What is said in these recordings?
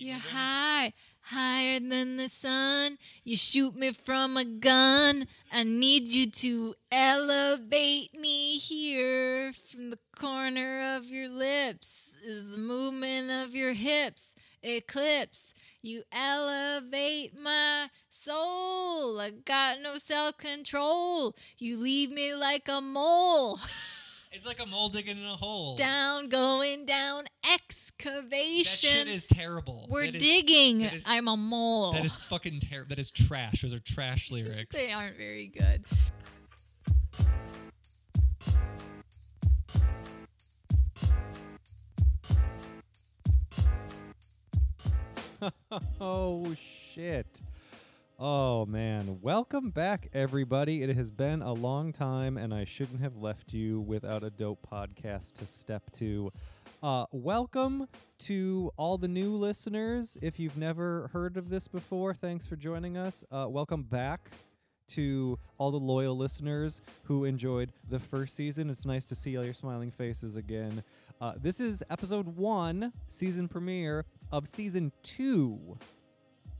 Keep You're high, higher than the sun. You shoot me from a gun. I need you to elevate me here. From the corner of your lips is the movement of your hips. Eclipse, you elevate my soul. I got no self control. You leave me like a mole. It's like a mole digging in a hole. down, going down, excavation. That shit is terrible. We're That is- digging. that is- I'm a mole. That is fucking terrible. That is trash. Those are trash lyrics. they aren't very good. Oh shit. Oh man. Welcome back everybody. It has been a long time and I shouldn't have left you without a dope podcast to step to. Uh welcome to all the new listeners. If you've never heard of this before, thanks for joining us. Uh welcome back to all the loyal listeners who enjoyed the first season. It's nice to see all your smiling faces again. Uh, this is episode one, season premiere of season two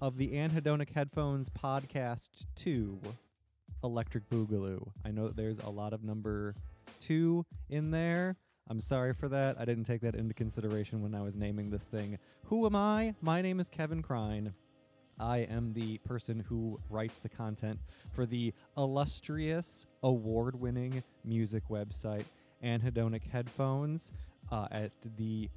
of the Anhedonic Headphones podcast two, Electric Boogaloo. I know that there's a lot of number two in there. I'm sorry for that. I didn't take that into consideration when I was naming this thing. Who am I? My name is Kevin Krein. I am the person who writes the content for the illustrious, award winning music website, Anhedonic Headphones. Uh, at the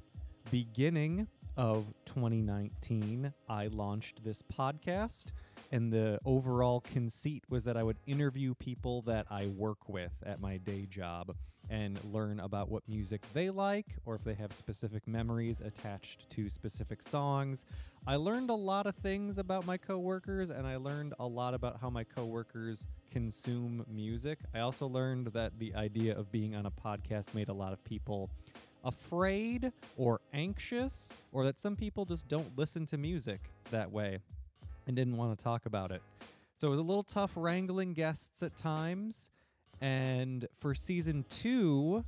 beginning of 2019, I launched this podcast, and the overall conceit was that I would interview people that I work with at my day job and learn about what music they like or if they have specific memories attached to specific songs. I learned a lot of things about my coworkers and I learned a lot about how my coworkers consume music. I also learned that the idea of being on a podcast made a lot of people afraid or anxious or that some people just don't listen to music that way and didn't want to talk about it. So it was a little tough wrangling guests at times. And for season two,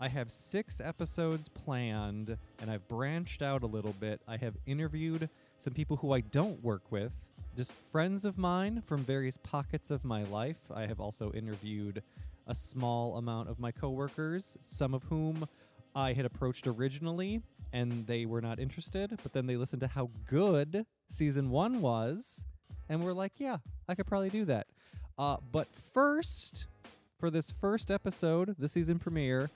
I have six episodes planned and I've branched out a little bit. I have interviewed some people who I don't work with, just friends of mine from various pockets of my life. I have also interviewed a small amount of my coworkers, some of whom I had approached originally and they were not interested, but then they listened to how good season one was and were like, yeah, I could probably do that. Uh, but first, for this first episode, the season premiere,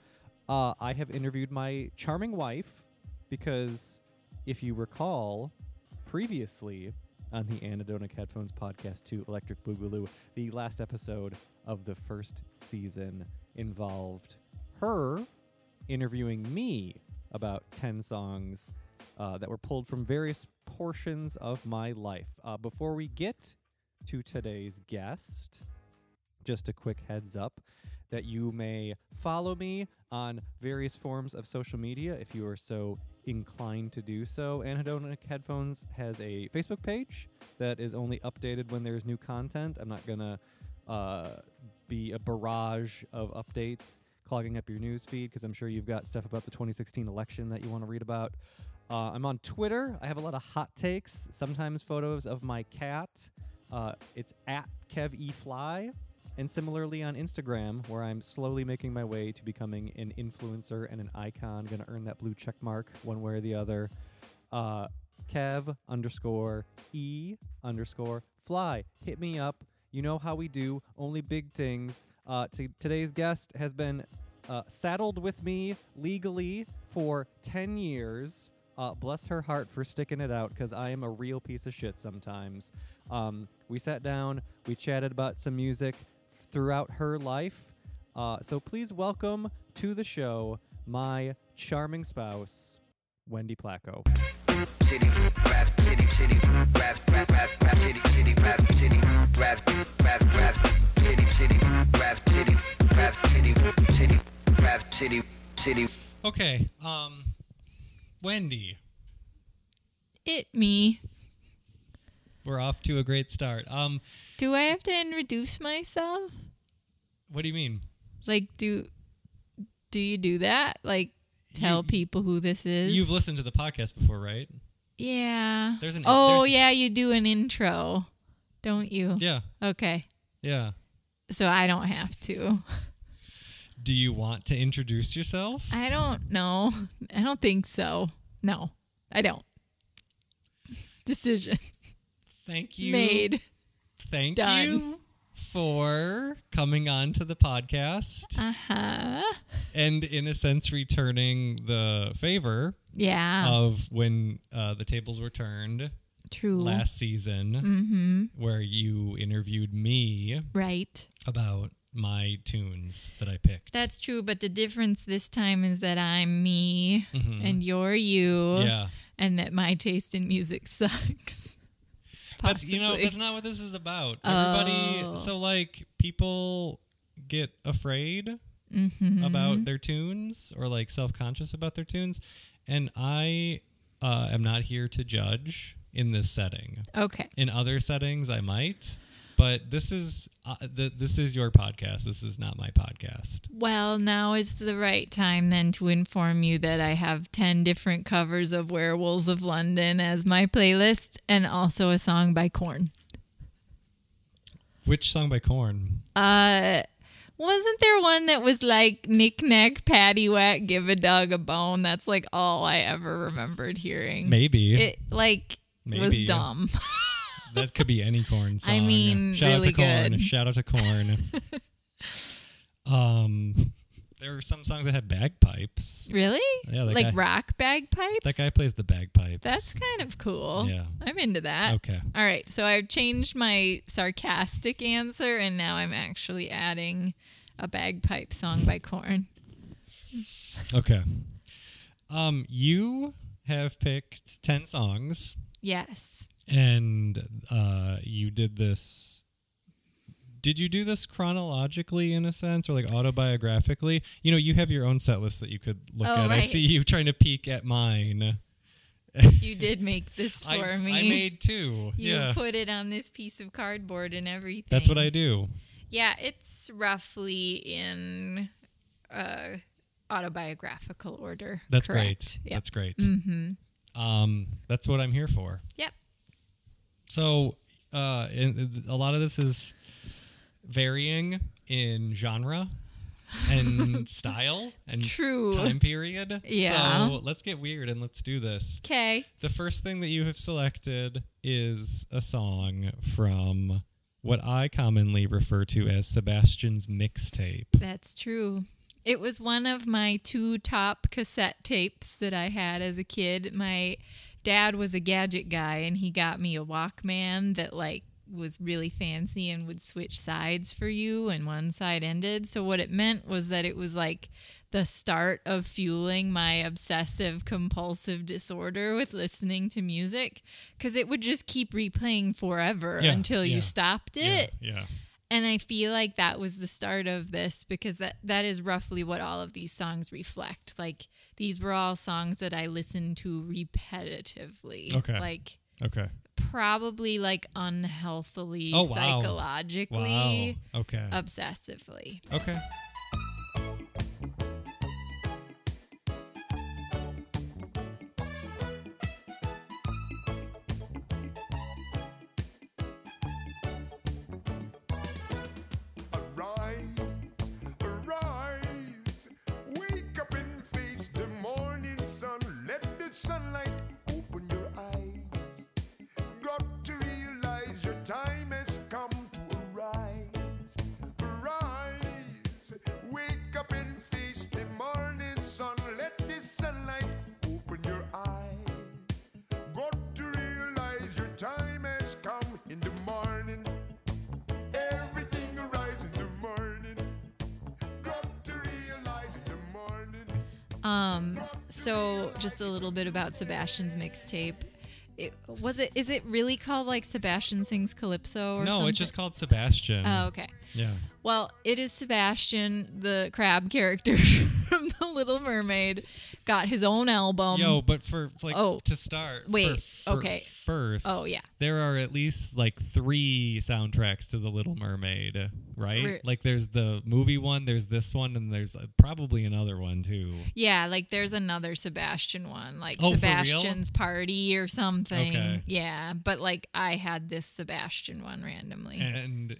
uh, I have interviewed my charming wife because if you recall, previously on the Anhedonic Headphones podcast to Electric Boogaloo, the last episode of the first season involved her interviewing me about 10 songs uh, that were pulled from various portions of my life. Uh, before we get to today's guest, just a quick heads up that you may follow me on various forms of social media if you are so inclined to do so. Anhedonic Headphones has a Facebook page that is only updated when there's new content. I'm not going to uh, be a barrage of updates clogging up your news feed because I'm sure you've got stuff about the 2016 election that you want to read about. Uh, I'm on Twitter. I have a lot of hot takes, sometimes photos of my cat. Uh, it's at KevEFly. And similarly on Instagram, where I'm slowly making my way to becoming an influencer and an icon, gonna earn that blue check mark one way or the other. Uh, Kev underscore E underscore fly. Hit me up. You know how we do. Only big things. Uh, t- today's guest has been uh, saddled with me legally for 10 years. Uh, bless her heart for sticking it out because I am a real piece of shit sometimes. Um, we sat down, we chatted about some music throughout her life. Uh, so please welcome to the show my charming spouse, Wendy Placko. City, rap, city, city, rap, rap, rap, rap, city, city, rap, city, rap, rap, rap, city, city, rap, city, rap, city, city, rap, city, city. Okay. Um, Wendy, It me. we're off to a great start. Um, Do I have to introduce myself? what do you mean? Like, do do you do that? Like, tell You- people who this is? You've listened to the podcast before, right? Yeah. There's an- Oh there's- yeah, you do an intro, don't you? Yeah. Okay. Yeah. So I don't have to. Do you want to introduce yourself? I don't know. I don't think so. No, I don't. Decision Thank you. made. Thank Done. you for coming on to the podcast Uh huh. and, in a sense, returning the favor Yeah. of when uh, the tables were turned True. last season, Mm-hmm. where you interviewed me Right. about my tunes that I picked. That's true, but the difference this time is that I'm me Mhm. and you're you, yeah. and that my taste in music sucks. That's you know that's not what this is about. Everybody, Oh. so like people get afraid Mhm. about their tunes or like self-conscious about their tunes and i uh, am not here to judge in this setting Okay. in other settings i might but this is uh, th- this is your podcast this is not my podcast Well, now is the right time then to inform you that I have 10 different covers of Werewolves of London as my playlist and also a song by Korn. which song by Korn Uh wasn't there one that was like knick knack patty whack give a dog a bone? That's like all I ever remembered hearing. maybe It like was Maybe. dumb. that could be any Korn song I mean, shout really out to Korn good. shout out to Korn um there were some songs that had bagpipes really? yeah like guy, rock bagpipes? that guy plays the bagpipes That's kind of cool. yeah I'm into that. okay All right, so I've changed my sarcastic answer, and now I'm actually adding a bagpipe song by Corn. Okay. Um, you have picked ten songs, Yes. and uh, you did this. Did you do this chronologically in a sense, or like autobiographically? You know, you have your own set list that you could look Oh, at. I see you trying to peek at mine. You did make this for I, me. I made two. you yeah, put it on this piece of cardboard and everything. that's what I do. Yeah, it's roughly in uh, autobiographical order. That's Correct. great. Yeah. That's great. mm-hmm. Um, that's what I'm here for. Yep. So, uh, in, a lot of this is varying in genre and style and True. time period. Yeah. So let's get weird and let's do this. Okay. The first thing that you have selected is a song from what I commonly refer to as Sebastian's mixtape. That's true. It was one of my two top cassette tapes that I had as a kid. My dad was a gadget guy and he got me a Walkman that like was really fancy and would switch sides for you and one side ended. So what it meant was that it was like the start of fueling my obsessive compulsive disorder with listening to music cuz it would just keep replaying forever Yeah, until yeah. you stopped it Yeah. yeah. And I feel like that was the start of this because that that is roughly what all of these songs reflect. Like these were all songs that I listened to repetitively. Okay. Like Okay. probably like unhealthily, Oh, wow. psychologically, Wow. Okay. obsessively. okay. Um so just a little bit about Sebastian's mixtape. It, was it is it really called like Sebastian sings Calypso or No, something? it's just called Sebastian. Oh, okay. Yeah. Well, it is Sebastian, the crab character Little Mermaid got his own album. Yo, but for like oh, to start, wait, for okay. First, Oh, yeah. there are at least like three soundtracks to the Little Mermaid, right? Like there's the movie one, there's this one, and there's uh, probably another one too. Yeah, like there's another Sebastian one, like Oh. Sebastian's Party or something. Okay. Yeah, but like I had this Sebastian one randomly. And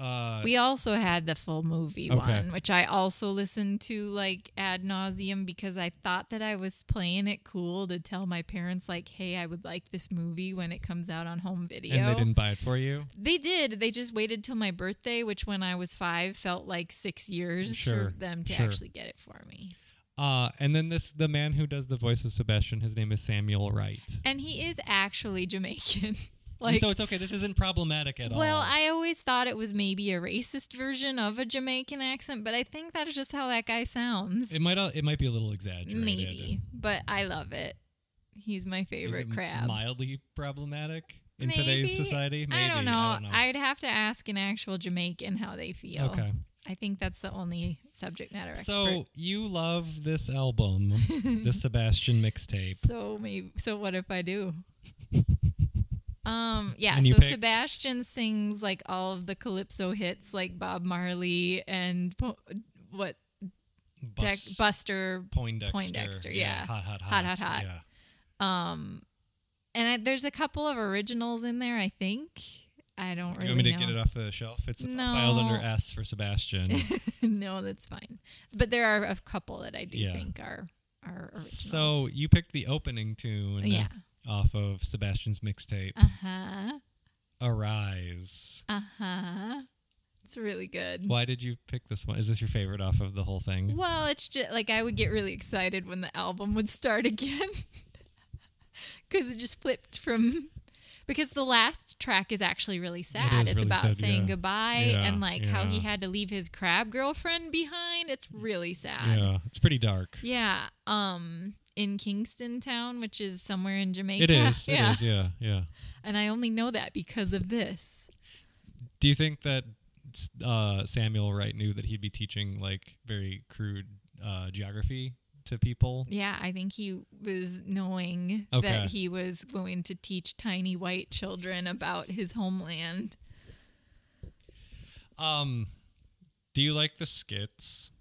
uh, we also had the full movie Okay. one, which I also listened to like ad nauseum because I thought that I was playing it cool to tell my parents like, "Hey, I would like this movie when it comes out on home video." and they didn't buy it for you. They did. They just waited till my birthday, which when I was five felt like six years Sure, for them to sure. actually get it for me. Uh, and then this the man who does the voice of Sebastian, his name is Samuel Wright. And he is actually Jamaican. like so it's okay. This isn't problematic at Well, all. Well, I always thought it was maybe a racist version of a Jamaican accent, but I think that's just how that guy sounds. it might it might be a little exaggerated. Maybe, but I love it. He's my Is favorite it crab. mildly problematic in Maybe. today's society? Maybe I don't know. I don't know. I'd have to ask an actual Jamaican how they feel. Okay. I think that's the only subject matter expert. So you love this album, the Sebastian mixtape. So maybe. So what if I do? Um. Yeah. So picked- Sebastian sings like all of the calypso hits, like Bob Marley and po- what Bus- Buster. Poindexter. Poindexter, yeah. Hot, hot, hot. Hot, hot, hot. Yeah. Um, and I, there's a couple of originals in there. I think. I don't really you want me to know. get it off the shelf? It's No. filed under S for Sebastian. no, that's fine. But there are a couple that I do Yeah. think are are originals. so you picked the opening tune Yeah. Off of Sebastian's mixtape, Uh huh. Arise. Uh huh. It's really good. Why did you pick this one? Is this your favorite off of the whole thing? Well, it's just like I would get really excited when the album would start again because it just flipped from. Because the last track is actually really sad. it's really about sad, saying yeah. goodbye Yeah, and like how he had to leave his crab girlfriend behind. It's really sad. Yeah, it's pretty dark. Yeah. Um in Kingston town, which is somewhere in Jamaica. It is. Yeah. It is. Yeah. Yeah. And I only know that because of this. Do you think that uh, Samuel Wright knew that he'd be teaching like very crude uh, geography to people? Yeah, I think he was knowing Okay. that he was going to teach tiny white children about his homeland. Um, do you like the skits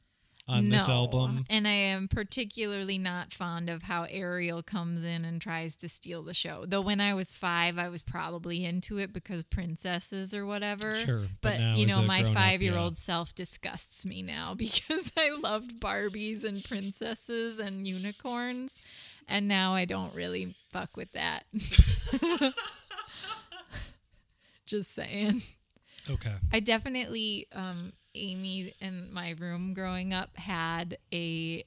on no. this album? And I am particularly not fond of how Ariel comes in and tries to steal the show. Though when I was five, I was probably into it because princesses or whatever. Sure, but But, you know, my five year old yeah. self disgusts me now because I loved Barbies and princesses and unicorns. And now I don't really fuck with that. Just saying. Okay. I definitely, um, Amy in my room growing up had a.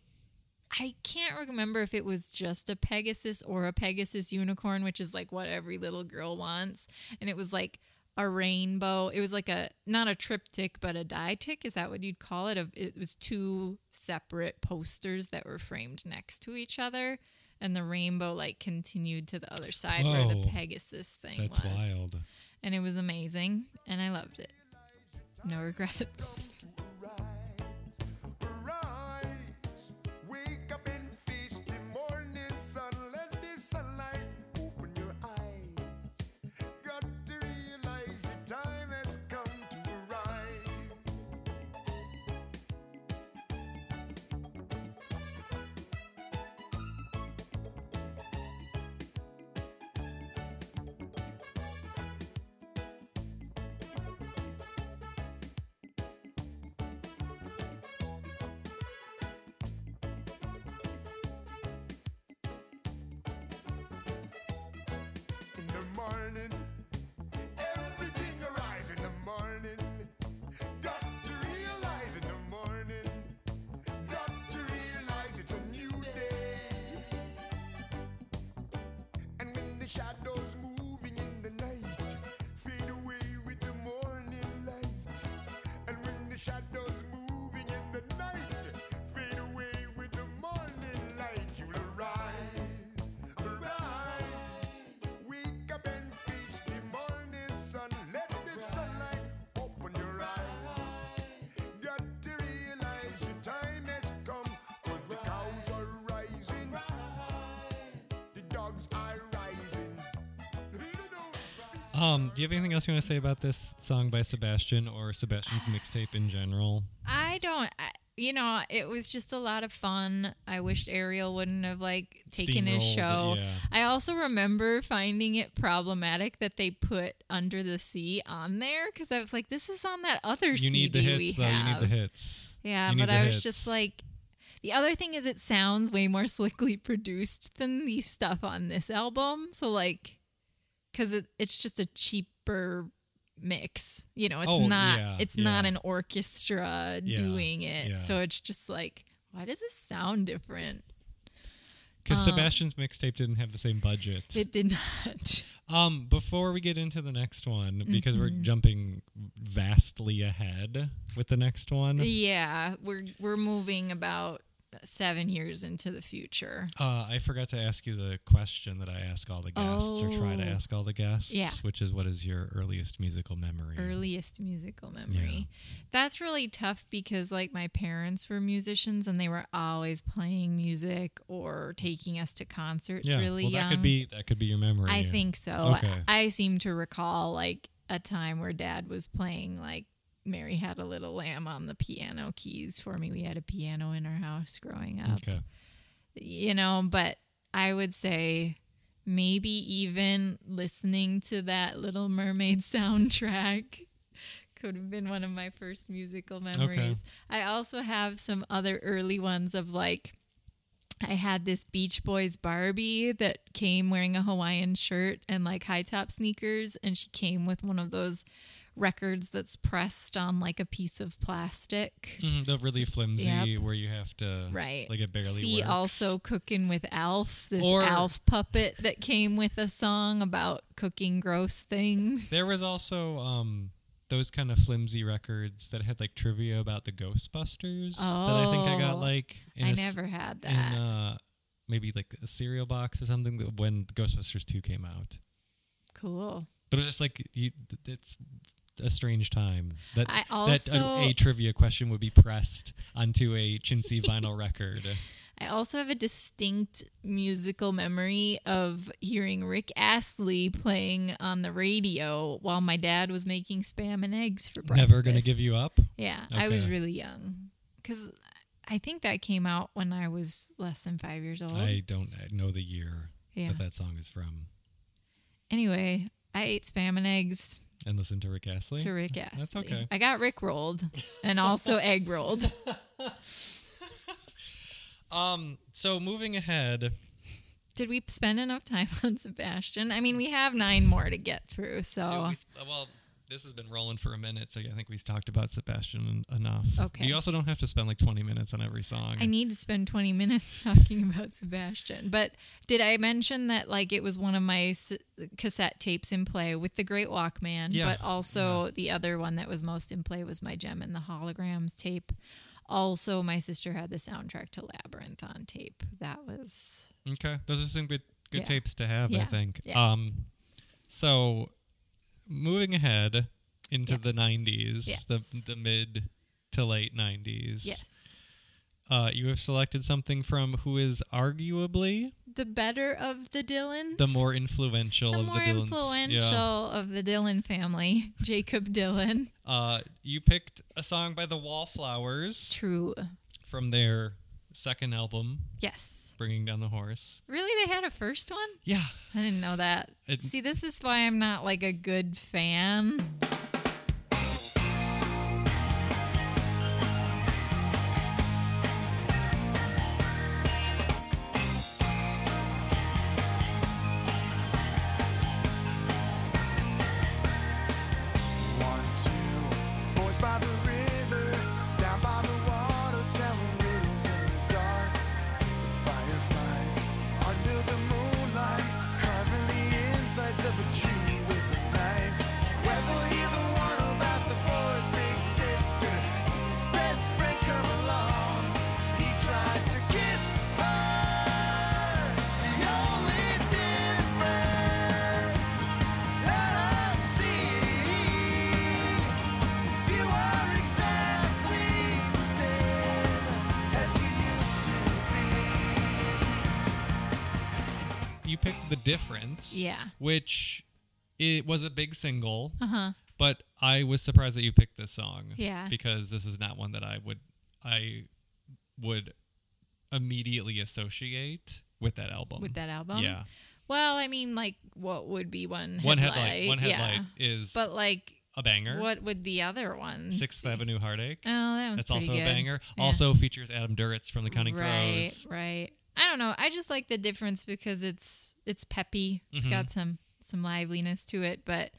I can't remember if it was just a Pegasus or a Pegasus unicorn, which is like what every little girl wants. And it was like a rainbow. It was like a not a triptych, but a ditic. Is that what you'd call it? Of it was two separate posters that were framed next to each other, and the rainbow like continued to the other side where the Pegasus thing That's was wild. and it was amazing and I loved it. No regrets. Um, do you have anything else you want to say about this song by Sebastian or Sebastian's mixtape in general? I don't. I, you know, it was just a lot of fun. I wished Ariel wouldn't have like taken his show. yeah. I also remember finding it problematic that they put Under the Sea on there because I was like, this is on that other You CD need the hits, we though. have. You need the hits. Yeah, You but I was hits. just like, the other thing is it sounds way more slickly produced than the stuff on this album. So like, because it, it's just a cheaper mix. You know, it's Oh, not yeah, it's not an orchestra Yeah, doing it. yeah. So it's just like, why does this sound different? Because Um, Sebastian's mixtape didn't have the same budget. It did not. Um, before we get into the next one, because we're Mm-hmm. jumping vastly ahead with the next one, yeah, we're we're moving about seven years into the future. uh, I forgot to ask you the question that I ask all the guests, or try to Oh. ask all the guests, Yeah. which is what is your earliest musical memory? earliest musical memory. That's really tough because like my parents were musicians and they were always playing music or taking us to concerts yeah, really well, young. that could be that could be your memory. I think so. Okay. I, I seem to recall like a time where dad was playing like Mary had a little lamb on the piano keys for me. We had a piano in our house growing up Okay. you know, but I would say maybe even listening to that Little Mermaid soundtrack could have been one of my first musical memories. I also have some other early ones of like I had this Beach Boys Barbie that came wearing a Hawaiian shirt and like high top sneakers and she came with one of those records that's pressed on like a piece of plastic. Mhm, the really flimsy Yep. where you have to Right. like it barely See works. also cooking with Alf, this Or- Alf puppet that came with a song about cooking gross things. There was also um those kind of flimsy records that had like trivia about the Ghostbusters oh, that I think I got Oh, like in I a never had in that. uh maybe like a cereal box or something that when Ghostbusters 2 came out. cool. But it was just like you it's a strange time that I that a, a trivia question would be pressed onto a chintzy vinyl record. I also have a distinct musical memory of hearing Rick Astley playing on the radio while my dad was making spam and eggs for breakfast. Never gonna give you up. Yeah, I was really young because I think that came out when I was less than five years old. I don't know the year yeah. that that song is from. Anyway, I ate spam and eggs And listen to Rick Astley. to Rick Astley. That's okay. I got Rick rolled and also egg rolled. Um. So moving ahead, Did we spend enough time on Sebastian? I mean, we have nine more to get through, so Dude, we, well, this has been rolling for a minute, so I think we've talked about Sebastian enough. Okay. You also don't have to spend like 20 minutes on every song. I need to spend 20 minutes talking about Sebastian. But did I mention that like it was one of my s- cassette tapes in play with the Great Walkman, Yeah. but also the other one that was most in play was my Jem and the Holograms tape. Also, my sister had the soundtrack to Labyrinth on tape. That was okay, those are some good good Yeah. tapes to have. I think. Yeah. Um. So, moving ahead into the 90s, Yes. the the mid to late 90s. yes. Uh, you have selected something from who is arguably The better of the Dylans. the more influential the of more the Dylans. influential of the Dylan family, Jakob Dylan. Uh, you picked a song by the Wallflowers True. from their second album, Yes. Bringing Down the Horse. Really, they had a first one? Yeah. I didn't know that. It- See, this is why I'm not like a good fan. Yeah. Which it was a big single, Uh huh. but I was surprised that you picked this song. Yeah. Because this is not one that I would I would immediately associate with that album. With that album. Yeah. Well, I mean, like, what would be one One headlight? headlight. One headlight Yeah. is But like, a banger. what would the other ones? Sixth Avenue Heartache. Oh, that one's That's also good. a banger. Yeah. Also features Adam Duritz from the Counting right, Crows. right. I don't know. I just like the difference because it's it's peppy. It's Mhm. got some some liveliness to it. But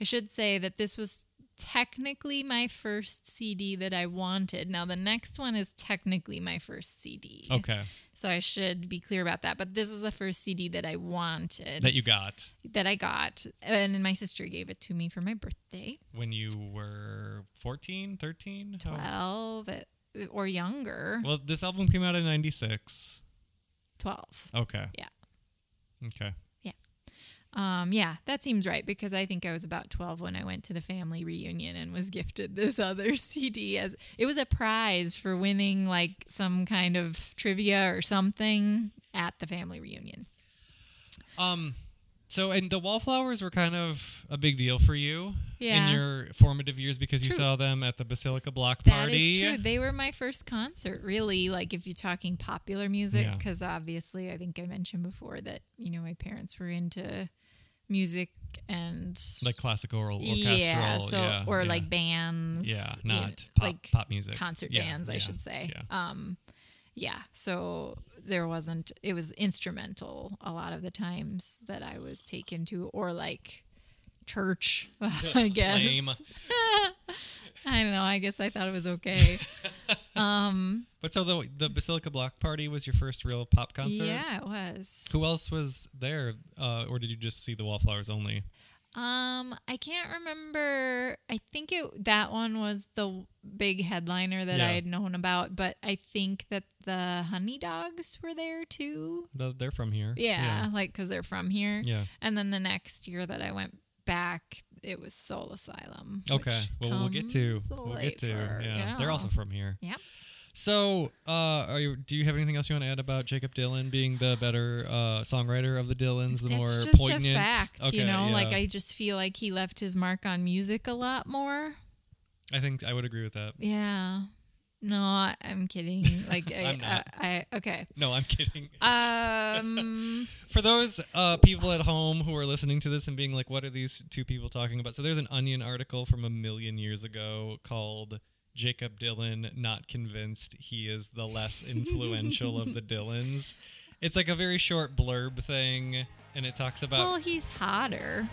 I should say that this was technically my first CD that I wanted. Now the next one is technically my first CD. Okay. So I should be clear about that. But this is the first CD that I wanted That you got that I got, and my sister gave it to me for my birthday, when you were 14, 13? Twelve uh, or younger. Well, this album came out in 96. Twelve. Okay. Yeah. Okay. Yeah. Um, yeah, that seems right because I think I was about 12 when I went to the family reunion and was gifted this other CD as it was a prize for winning like some kind of trivia or something at the family reunion. Um so and the Wallflowers were kind of a big deal for you Yeah. in your formative years because you saw them at the Basilica Block Party. is true. They were my first concert, really. Like if you're talking popular music, Yeah. because obviously I think I mentioned before that you know my parents were into music and Like classical or orchestral, yeah, so yeah, or yeah. like bands, yeah, not pop, like pop music, concert Yeah, bands, I should say. Yeah. Um, yeah. So there wasn't. It was instrumental a lot of the times that I was taken to, or like church. I guess. I don't know. I guess I thought it was okay. um. But so the the Basilica Block Party was your first real pop concert. Yeah, it was. Who else was there, uh, or did you just see the Wallflowers only? Um, I can't remember. I think it that one was the big headliner that Yeah. I had known about, but I think that the Honeydogs were there too. The, they're from here. Yeah, like because they're from here. Yeah. And then the next year that I went back, it was Soul Asylum. Okay. Well, we'll get to. We'll get to. later. Yeah. They're also from here. Yeah. So, uh, are you, do you have anything else you want to add about Jakob Dylan being the better uh, songwriter of the Dylans, the more just poignant? a fact, Okay, you know. yeah. Like I just feel like he left his mark on music a lot more. I think I would agree with that. Yeah. No, I'm kidding. Like I, I'm not. I, I okay. No, I'm kidding. Um. For those uh, people at home who are listening to this and being like, "What are these two people talking about?" So there's an Onion article from a million years ago called "Jakob Dylan Not Convinced He Is the Less Influential of the Dylans." It's like a very short blurb thing, and it talks about well, he's hotter.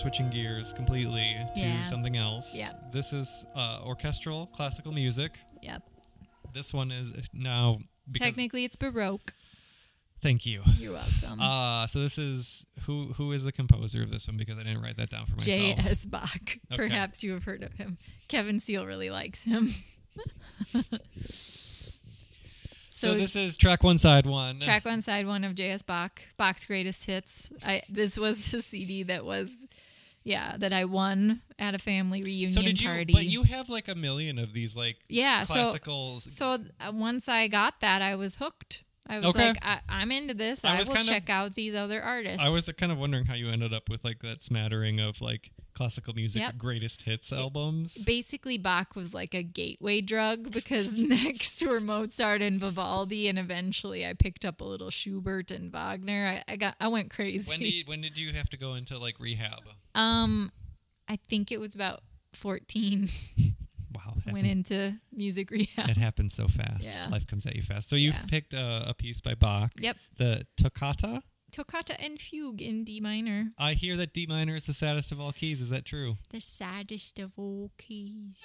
Switching gears completely to Yeah. something else. Yep. This is uh, orchestral classical music. Yep. This one is now Technically, it's Baroque. Thank you. You're welcome. Uh, so this is who who is the composer of this one because I didn't write that down for myself. J.S. Bach. Okay. Perhaps you have heard of him. Kevin Seal really likes him. So, this is track one, side one. track one, side one of J.S. Bach, Bach's greatest hits. I this was a CD that was, yeah, that I won at a family reunion So did you? party. But you have like a million of these like yeah, so so uh, once I got that, I was hooked. I was Okay. like, I, I'm into this. I I, will check out these other artists. I was kind of wondering how you ended up with like that smattering of like classical music Yep. greatest hits albums. basically Bach was like a gateway drug because next were Mozart and Vivaldi, and eventually I picked up a little Schubert and Wagner. I, I got I went crazy. when did you, when did you have to go into like rehab? um, I think it was about fourteen. Wow, went into music rehab. it happens so fast. Yeah. Life comes at you fast. So you've Yeah. picked a, a piece by Bach. Yep, The Toccata. Toccata and Fugue in D minor. I hear that D minor is the saddest of all keys. Is that true? The saddest of all keys.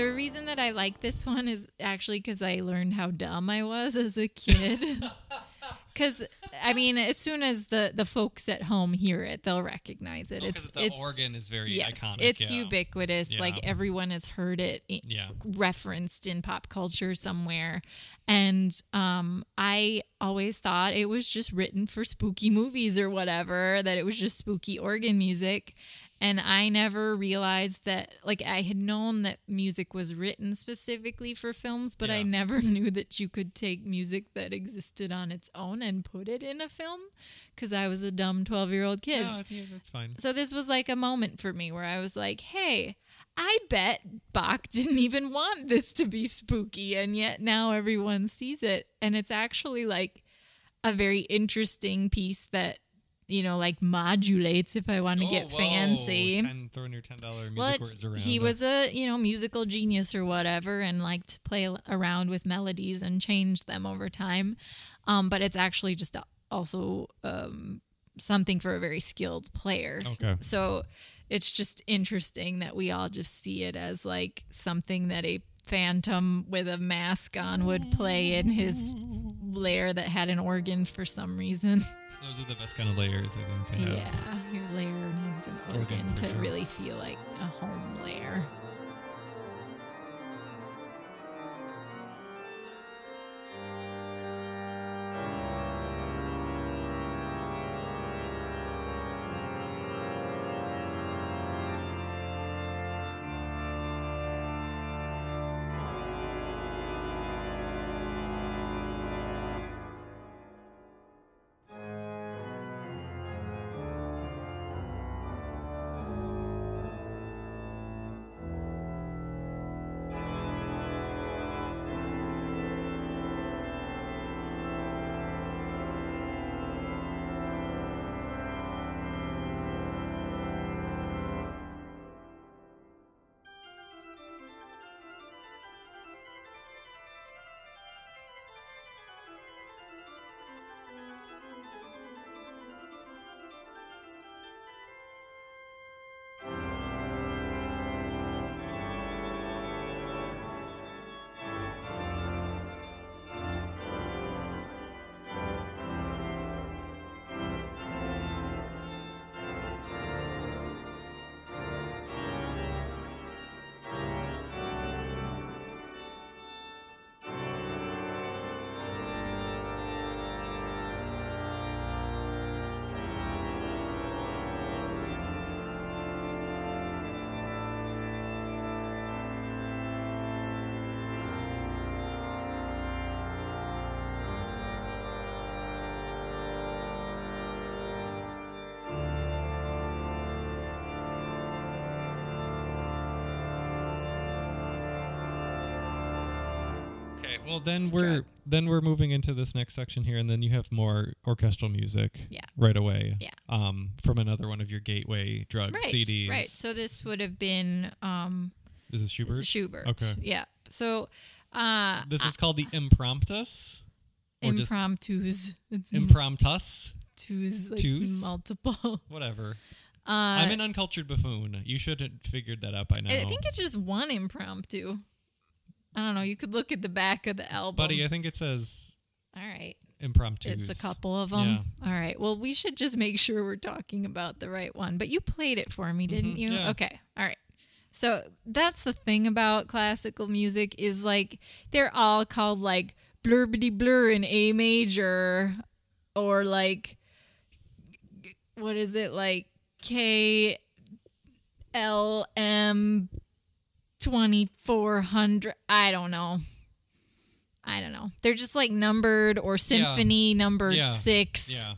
The reason that I like this one is actually because I learned how dumb I was as a kid. Because I mean, as soon as the the folks at home hear it, they'll recognize it. Oh, it's the it's organ is very yes, iconic. it's yeah. ubiquitous. Like everyone has heard it Yeah. referenced in pop culture somewhere. And um, I always thought it was just written for spooky movies or whatever, that it was just spooky organ music. And I never realized that, like, I had known that music was written specifically for films, but I never knew that you could take music that existed on its own and put it in a film because I was a dumb 12 year old kid. Yeah, yeah, that's fine. So this was like a moment for me where I was like, hey, I bet Bach didn't even want this to be spooky, and yet now everyone sees it. And it's actually like a very interesting piece that, you know, like modulates if I want to Oh, get whoa, fancy. Ten, throwing your ten dollar music Well, words around. he was a you know musical genius or whatever, and liked to play around with melodies and change them over time. Um, but it's actually just also um, something for a very skilled player. okay. So it's just interesting that we all just see it as like something that a phantom with a mask on would play in his lair that had an organ for some reason. Those are the best kind of layers, I think, to have. Yeah, your lair needs an Organ, organ to sure. really feel like a home lair. Well, then we're Drug. then we're moving into this next section here, and then you have more orchestral music. Yeah. Right away. Yeah. Um, from another one of your gateway drug Right. CDs. Right. So this would have been um, This is Schubert. Schubert. Okay. Yeah. So uh, This is called the Impromptus. Impromptus. It's Impromptus. impromptus. Like Twos? multiple. Whatever. Uh, I'm an uncultured buffoon. You should have figured that out by now. I think it's just one impromptu. I don't know. You could look at the back of the album. Buddy, I think it says All right. impromptus. It's a couple of them. All right. Well, we should just make sure we're talking about the right one. But you played it for me, didn't Mhm, you? yeah. Okay. All right. So that's the thing about classical music is like they're all called like blurbity blur in A major or like what is it like K L M 2400 I don't know. I don't know. They're just like numbered or symphony numbered Yeah. 6 Yeah.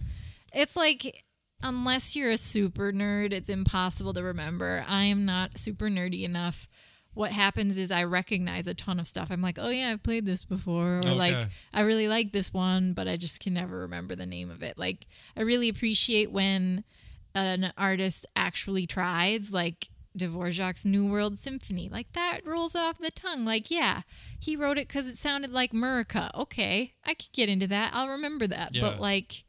it's like unless you're a super nerd, it's impossible to remember. I am not super nerdy enough. What happens is I recognize a ton of stuff. I'm like, oh yeah, I've played this before, or like I really like this one, but I just can never remember the name of it. Like I really appreciate when an artist actually tries, like Dvorak's New World Symphony. Like that rolls off the tongue. Like yeah, he wrote it because it sounded like Murica. Okay, I could get into that. I'll remember that. Yeah. But like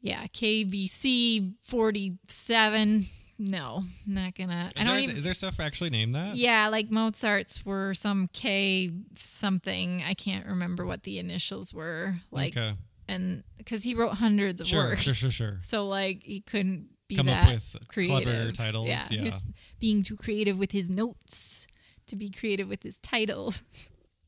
yeah, KVC 47. No, not gonna. Is, I don't there, even. is there stuff actually named that? yeah, like Mozart's were some K something. I can't remember what the initials were. Like, okay. and because he wrote hundreds of Sure, works. sure, sure, sure. So like he couldn't be Come up that with creative. clever titles, Yeah, yeah. Being too creative with his notes to be creative with his titles.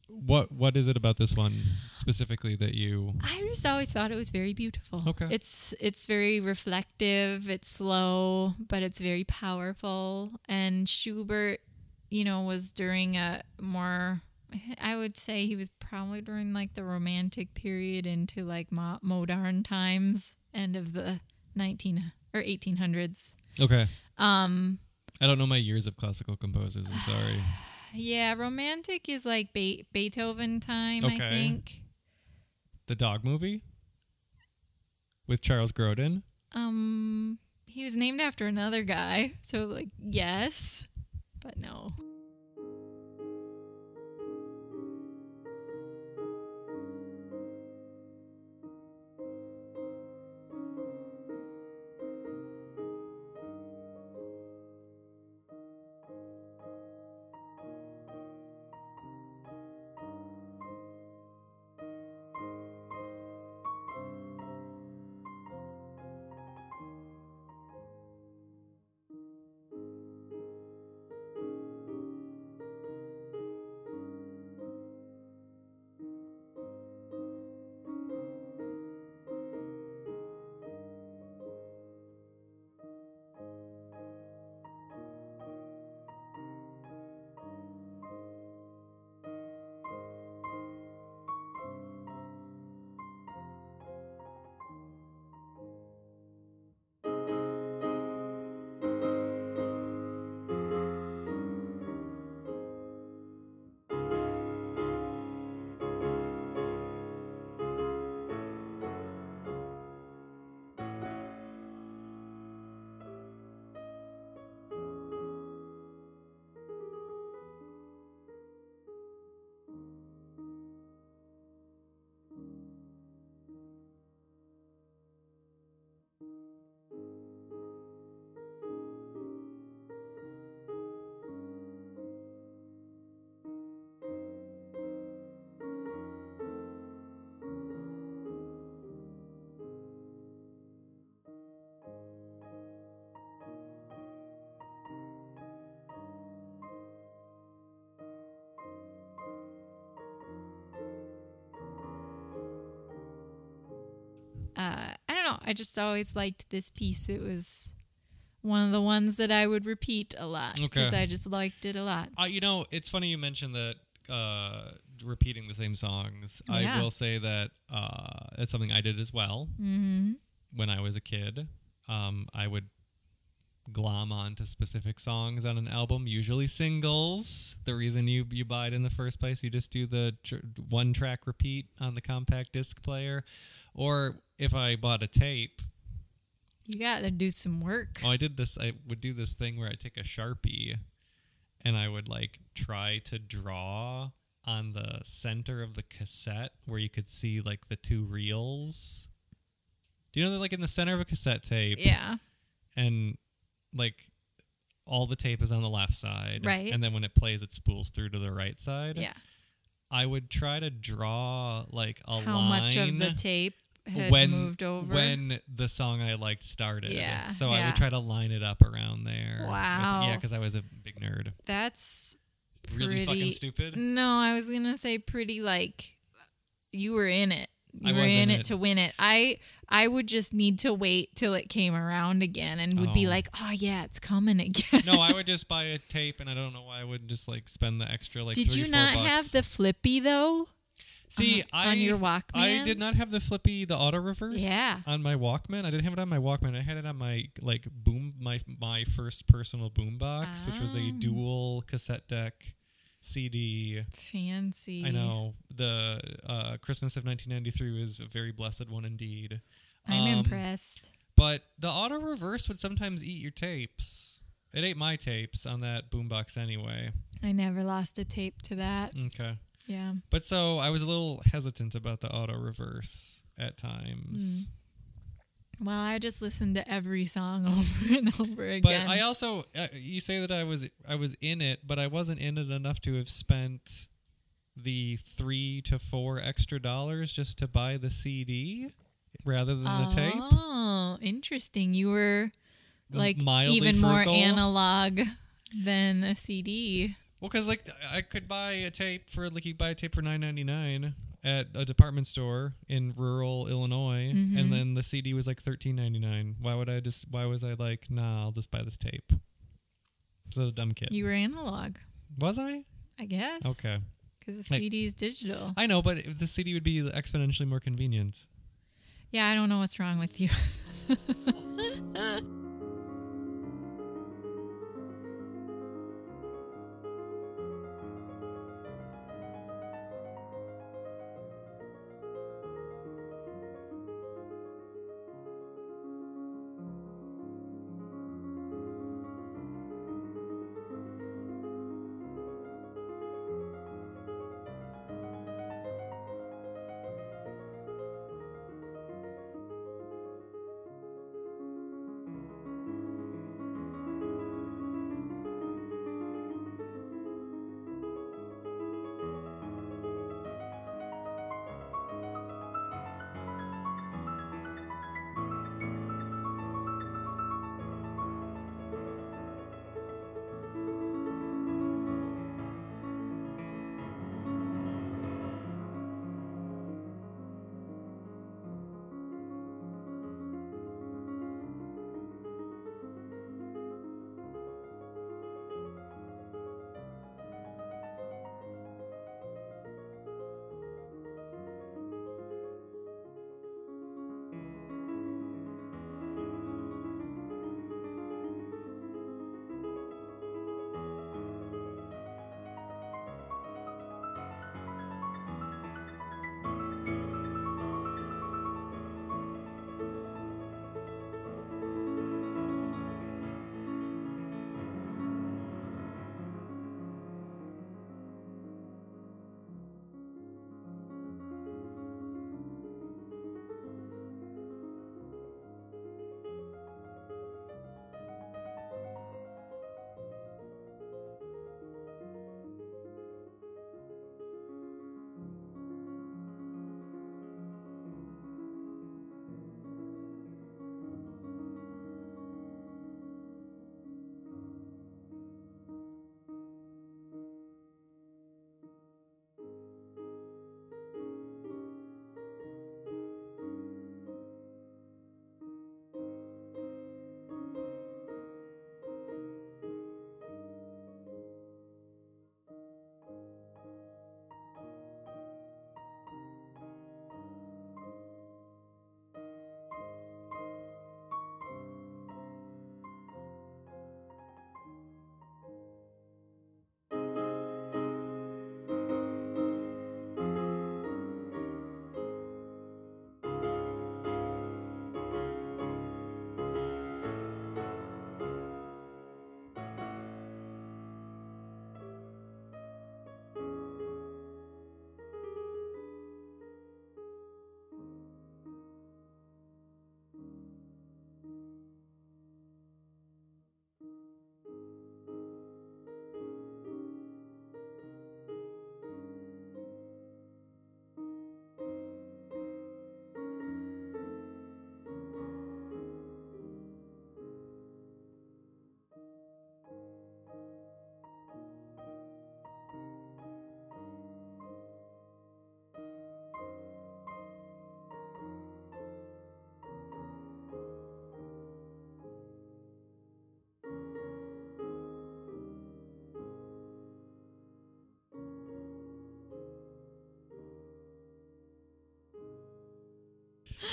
What What is it about this one specifically that you? I just always thought it was very beautiful. Okay. It's it's very reflective, it's slow, but it's very powerful. And Schubert, you know, was during a more I would say he was probably during like the romantic period into like mo- modern times, end of the 19 or 1800s. Okay. Um I don't know my years of classical composers. I'm sorry. yeah, romantic is like Be- Beethoven time, I think. The dog movie with Charles Grodin. Um, he was named after another guy, so like yes, but no. Uh, I don't know. I just always liked this piece. It was one of the ones that I would repeat a lot because Okay. I just liked it a lot. Uh, you know, it's funny you mentioned that uh, repeating the same songs. I will say that uh, it's something I did as well Mm-hmm. when I was a kid. Um, I would glom onto specific songs on an album, usually singles. The reason you you buy it in the first place, you just do the tr- one track repeat on the compact disc player, or if I bought a tape, You got to do some work. Oh, I did this. I would do this thing where I take a sharpie, and I would like try to draw on the center of the cassette where you could see like the two reels. Do you know that like in the center of a cassette tape, Yeah. and like all the tape is on the left side, Right. And then when it plays, it spools through to the right side. Yeah. I would try to draw like a How line much of the tape had when moved over? when the song I liked started. Yeah, So I would try to line it up around there. with- Wow. yeah, because I was a big nerd. That's Really fucking stupid. No, I was gonna say pretty like you were in it. You I were was in in it, it. to win it. I I would just need to wait till it came around again and would be Oh. like, oh yeah, it's coming again. no, I would just buy a tape, and I don't know why I would just like spend the extra like. Did three, you not bucks. have the flippy though? See, on- I on your Walkman? I did not have the flippy, the auto reverse. Yeah. On my Walkman, I didn't have it on my Walkman. I had it on my like boom, my my first personal boom box, which was a Ah. dual cassette deck CD. Fancy. I know the uh, Christmas of 1993 was a very blessed one indeed. I'm Um, impressed. But the auto reverse would sometimes eat your tapes. It ate my tapes on that boombox anyway. I never lost a tape to that. Okay. Yeah. But so I was a little hesitant about the auto reverse at times. Well, I just listened to every song over and over again. But I also uh, you say that I was I was in it, but I wasn't in it enough to have spent the 3 to 4 extra dollars just to buy the CD rather than the tape. Oh, interesting. You were like even more analog than a CD. Well, because like I could buy a tape for like you buy a tape for nine ninety nine at a department store in rural Illinois, Mhm. and then the CD was like thirteen ninety nine. Why would I just? Why was I like, nah, I'll just buy this tape? So I was a dumb kid. You were analog, was I? I guess. Okay, Because the CD is digital. I know, but the CD would be exponentially more convenient. Yeah, I don't know what's wrong with you.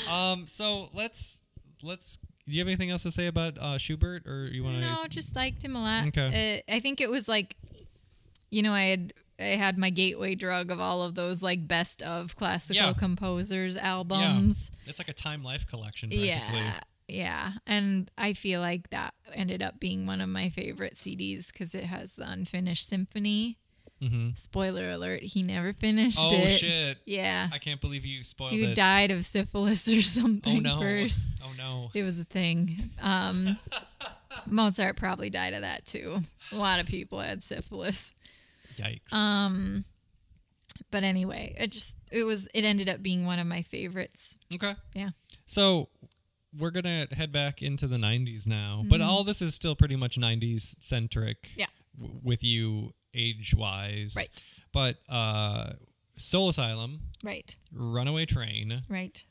Um, so let's let's. Do you have anything else to say about uh, Schubert, or you want to? No, just liked him a lot. Okay. Uh, I think it was like, you know, I had I had my gateway drug of all of those like best of classical Yeah. composers albums. It's like a Time Life collection. Yeah. Yeah. And I feel like that ended up being one of my favorite CDs because it has the unfinished symphony. Mm-hmm. Spoiler alert, he never finished Oh it. Oh, shit! Yeah. I can't believe you spoiled Dude it. Dude died of syphilis or oh something no! first. Oh no! It was a thing. Um, Mozart probably died of that too. A lot of people had syphilis. Yikes! Um, but anyway, it just it was it ended up being one of my favorites. okay. Yeah. So we're gonna head back into the '90s now, but all this is still pretty much '90s centric. Mm-hmm. Yeah. w- with you age-wise, Right. But uh, Soul Asylum, Right. Runaway Train. Right.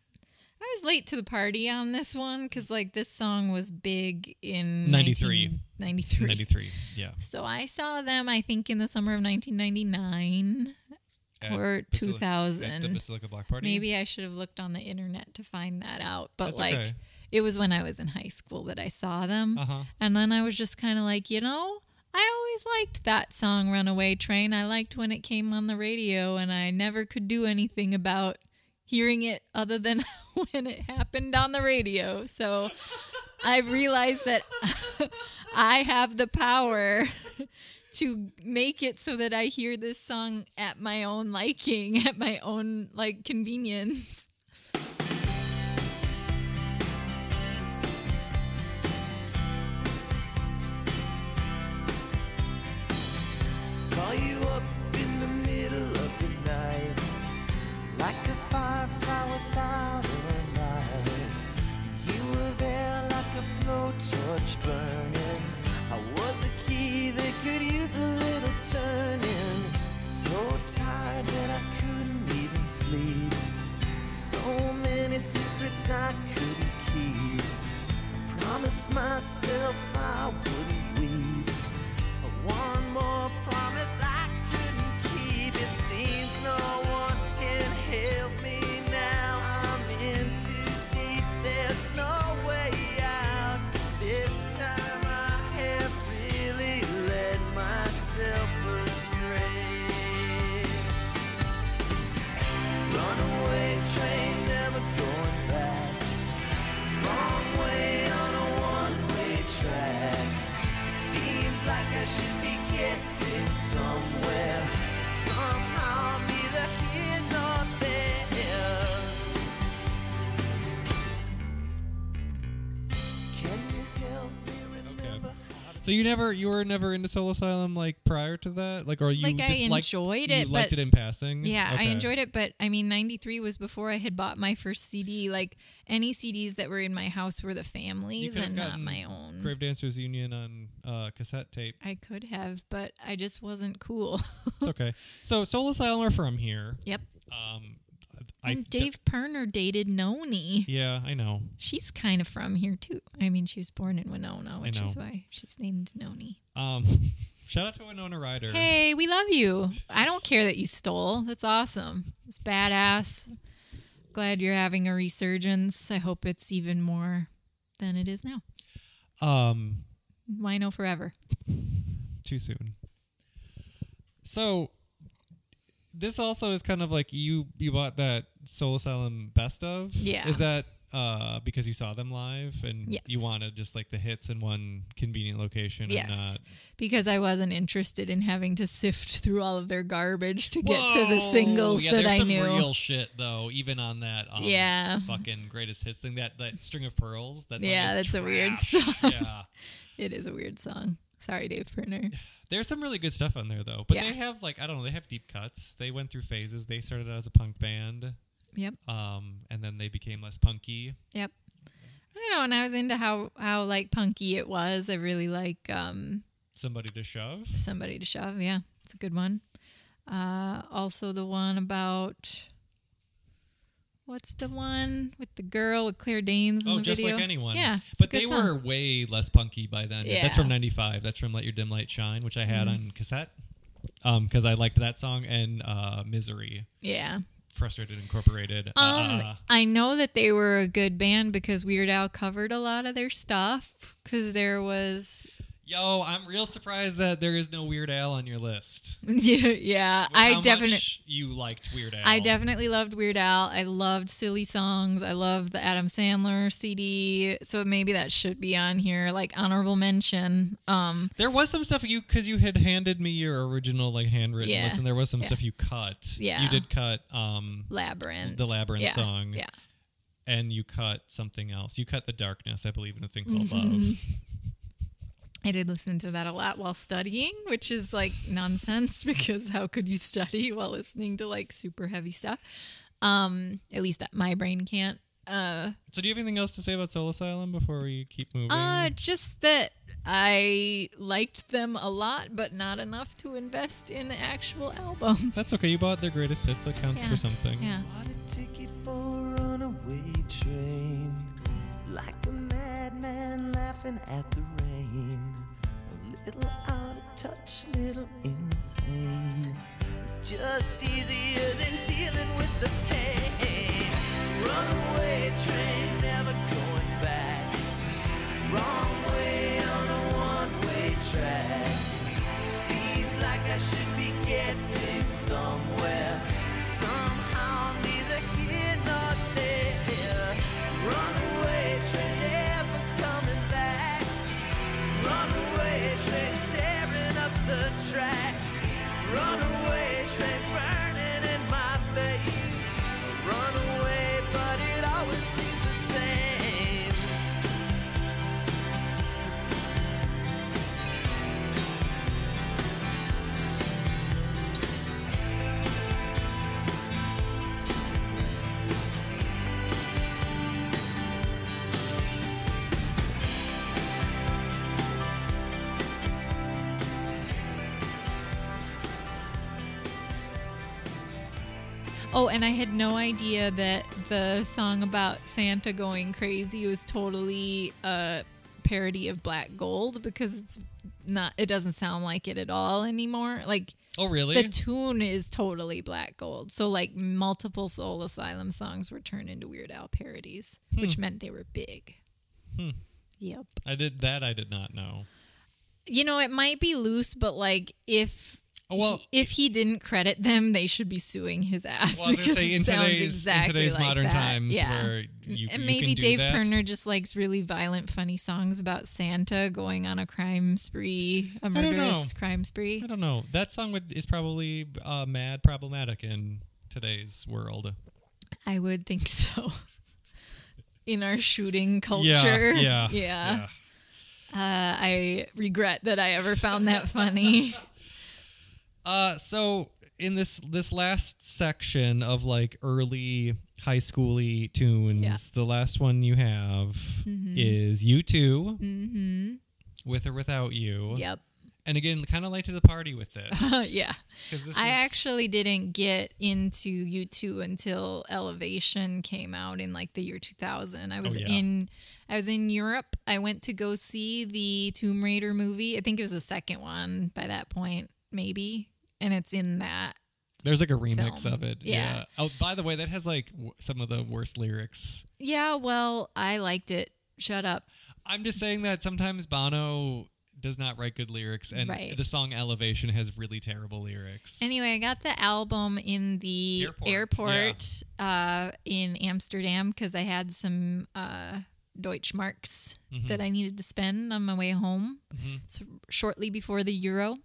I was late to the party on this one because like this song was big in 93. 93. 93. Yeah. So I saw them, I think, in the summer of 1999 At or Basili- 2000. At the Basilica Block Party. Maybe I should have looked on the internet to find that out. But That's like, okay. it was when I was in high school that I saw them. Uh huh. And then I was just kind of like, you know, always liked that song, Runaway Train. I liked when it came on the radio, and I never could do anything about hearing it other than when it happened on the radio. So I realized that I have the power to make it so that I hear this song at my own liking, at my own like convenience. Secrets I couldn't keep. I promised myself I wouldn't weep. One more promise So you never, you were never into Soul Asylum like prior to that, like, or you Like, I just liked, enjoyed you it, liked it in passing. Yeah, I enjoyed it, but I mean, 93 was before I had bought my first CD. Like, any CDs that were in my house were the You family's could have and not my own. Grave Dancers Union on uh, cassette tape. I could have, but I just wasn't cool. It's okay. So Soul Asylum are from here. yep. Um, I And Dave Pirner dated Noni. Yeah, I know. She's kind of from here, too. I mean, she was born in Winona, which is why she's named Noni. Um, shout out to Winona Ryder. Hey, we love you. I don't care that you stole. That's awesome. It's badass. Glad you're having a resurgence. I hope it's even more than it is now. Um, Wino forever. too soon. So this also is kind of like you you bought that Soul Asylum best of. Yeah. Is that uh because you saw them live and Yes. you wanted just like the hits in one convenient location Yes. not Because I wasn't interested in having to sift through all of their garbage to get to the Whoa! singles yeah, that there's I some knew. real shit though, even on that um, Yeah. fucking greatest hits thing. That that string of pearls. That Yeah, that's a weird song. Yeah. It is a weird song. Sorry, Dave Pirner. There's some really good stuff on there though. But Yeah. they have like I don't know, they have deep cuts. They went through phases. They started out as a punk band. Yep. Um, and then they became less punky. Yep. I don't know, and I was into how how like punky it was. I really like um Somebody to shove. somebody to shove. Yeah, it's a good one. Uh, also the one about what's the one with the girl with Claire Danes in Oh, the just video? like anyone. Yeah, but they song. were way less punky by then. That's Yeah. Mm-hmm. from '95. That's from "Let Your Dim Light Shine," which I had on cassette. Um, because I liked that song and uh, "Misery." Yeah, Frustrated Incorporated. Um, uh, I know that they were a good band because Weird Al covered a lot of their stuff. Because there was, yo, I'm real surprised that there is no Weird Al on your list. yeah, yeah. I definitely, you liked Weird Al. I definitely loved Weird Al. I loved silly songs. I loved the Adam Sandler CD. So maybe that should be on here, like honorable mention. Um, There was some stuff you because you had handed me your original like handwritten Yeah. list, and there was some Yeah. stuff you cut. Yeah. you did cut um Labyrinth. the Labyrinth yeah. song, Yeah. and you cut something else. You cut the Darkness, I believe, in a thing called Mm-hmm. Love. I did listen to that a lot while studying, which is like nonsense because how could you study while listening to like super heavy stuff? Um, at least my brain can't. Uh, So, do you have anything else to say about Soul Asylum before we keep moving? uh, just that I liked them a lot, but not enough to invest in actual albums. That's okay. You bought their greatest hits. That counts Yeah. for something. Yeah. Bought a ticket for runaway train. Like a madman laughing at the rain. Little out of touch, little insane. It's just easier than dealing with the pain. Runaway train, never going back. Wrong way on a one-way track. Seems like I should be getting somewhere. Runaway Oh, and I had no idea that the song about Santa going crazy was totally a parody of Black Gold because it's not it doesn't sound like it at all anymore. Like Oh, really? the tune is totally Black Gold. So like multiple Soul Asylum songs were turned into Weird Al parodies, which meant they were big. Hmm. Yep. I did that. I did not know. You know, it might be loose, but like if well- he- if he didn't credit them, they should be suing his ass. Well, I was gonna because say it in sounds today's exactly today's like modern that. times yeah. where you, and maybe Dave that. Pirner just likes really violent, funny songs about Santa going on a crime spree, a murderous crime spree. I don't know. That song would, is probably uh, mad problematic in today's world. I would think so. In our shooting culture, Yeah, yeah, yeah. Uh, I regret that I ever found that funny. Uh, so in this this last section of like early high schooly tunes, Yeah. the last one you have Mm-hmm. is "You 2 with or without you. yep. And again, kind of late to the party with this. yeah. this I is- actually didn't get into U2 until Elevation came out in like the year 2000. I was Oh, yeah. in I was in Europe. I went to go see the Tomb Raider movie. I think it was the second one by that point, maybe. And it's in that. There's like a remix film. of it. Yeah. Oh, by the way, that has like w- some of the worst lyrics. Yeah, well, I liked it. Shut up. I'm just saying that sometimes Bono does not write good lyrics, and Right. the song "Elevation" has really terrible lyrics. Anyway, I got the album in the Airport, airport, uh, in Amsterdam because I had some uh, Deutschmarks Mm-hmm. that I needed to spend on my way home. So shortly before the Euro.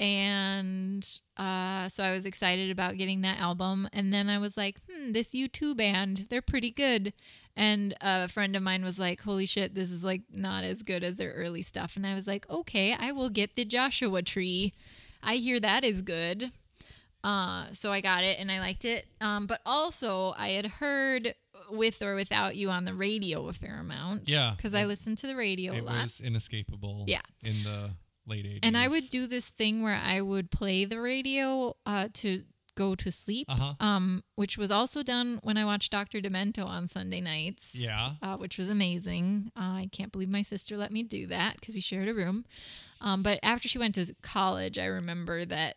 And uh, so I was excited about getting that album. And then I was like, hmm, this U2 band, they're pretty good. And a friend of mine was like, holy shit, this is like not as good as their early stuff. And I was like, okay, I will get the Joshua Tree. I hear that is good. Uh, so I got it and I liked it. Um, but also, I had heard with or without you on the radio a fair amount. Yeah. Because I listened to the radio a it lot. was inescapable. Yeah. In the late 80s. And I would do this thing where I would play the radio uh, to go to sleep, Uh-huh. um, which was also done when I watched Dr. Demento on Sunday nights. Yeah. Uh, which was amazing. Uh, I can't believe my sister let me do that because we shared a room. Um, but after she went to college, I remember that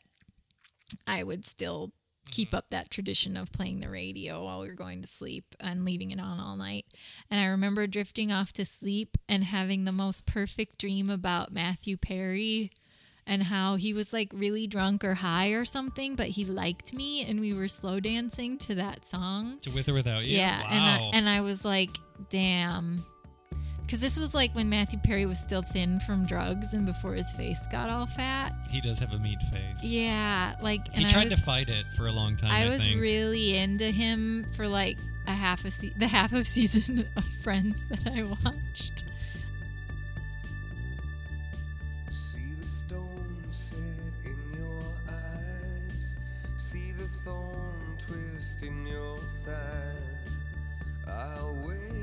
I would still keep mm-hmm. up that tradition of playing the radio while we were going to sleep and leaving it on all night. And I remember drifting off to sleep and having the most perfect dream about Matthew Perry and how he was like really drunk or high or something, but he liked me and we were slow dancing to that song. To with or without you. Yeah, Wow. and I, and I was like, damn. Because this was like when Matthew Perry was still thin from drugs and before his face got all fat. he does have a meat face. Yeah, like and He I tried was, to fight it for a long time. I, I was think. really into him for like a half a se- the half of season of Friends that I watched. See the stone set in your eyes. See the thorn twist in your side. I'll wait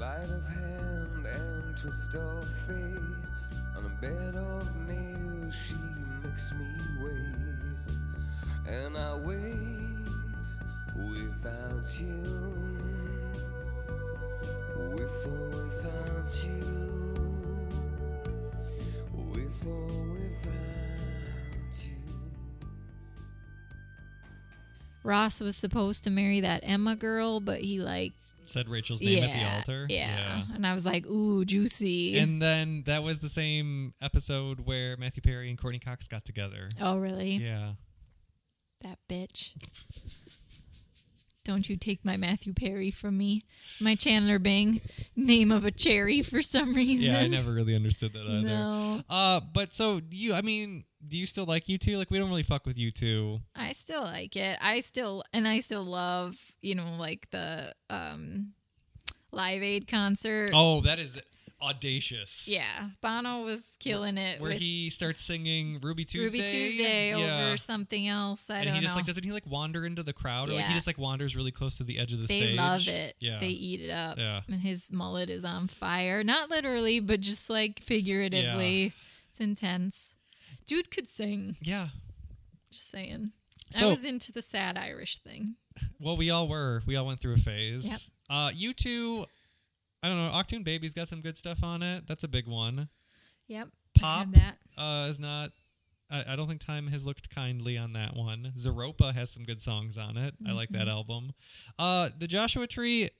Sleight of hand and twist of fate. On a bed of nails, she makes me wait. And I wait without you. With or without you. With or without you. Ross was supposed to marry that Emma girl, but he like Said Rachel's name yeah, at the altar. Yeah. and I was like, ooh, juicy. And then that was the same episode where Matthew Perry and Courteney Cox got together. oh, really? Yeah. That bitch. Don't you take my Matthew Perry from me. My Chandler Bing, name of a cherry for some reason. Yeah, I never really understood that either. No. Uh, but so you, I mean, do you still like U2? Like, we don't really fuck with U2. I still like it. I still and I still love, you know, like the um Live Aid concert. Oh, that is audacious. Yeah, Bono was killing it Where he starts singing Ruby Tuesday. Ruby Tuesday yeah. over something else. I and don't he just know. like doesn't he like wander into the crowd or like he just like wanders really close to the edge of the they stage. love it. Yeah. They eat it up. Yeah. And his mullet is on fire. Not literally, but just like figuratively. It's intense. Dude could sing. yeah. Just saying. So- I was into the sad Irish thing. Well, we all were. We all went through a phase. Yep. Uh, U2, I don't know. Achtung Baby's got some good stuff on it. That's a big one. Yep. Pop that. uh, is not. I, I don't think time has looked kindly on that one. Zooropa has some good songs on it. I like Mm-hmm. that album. Uh, the Joshua Tree.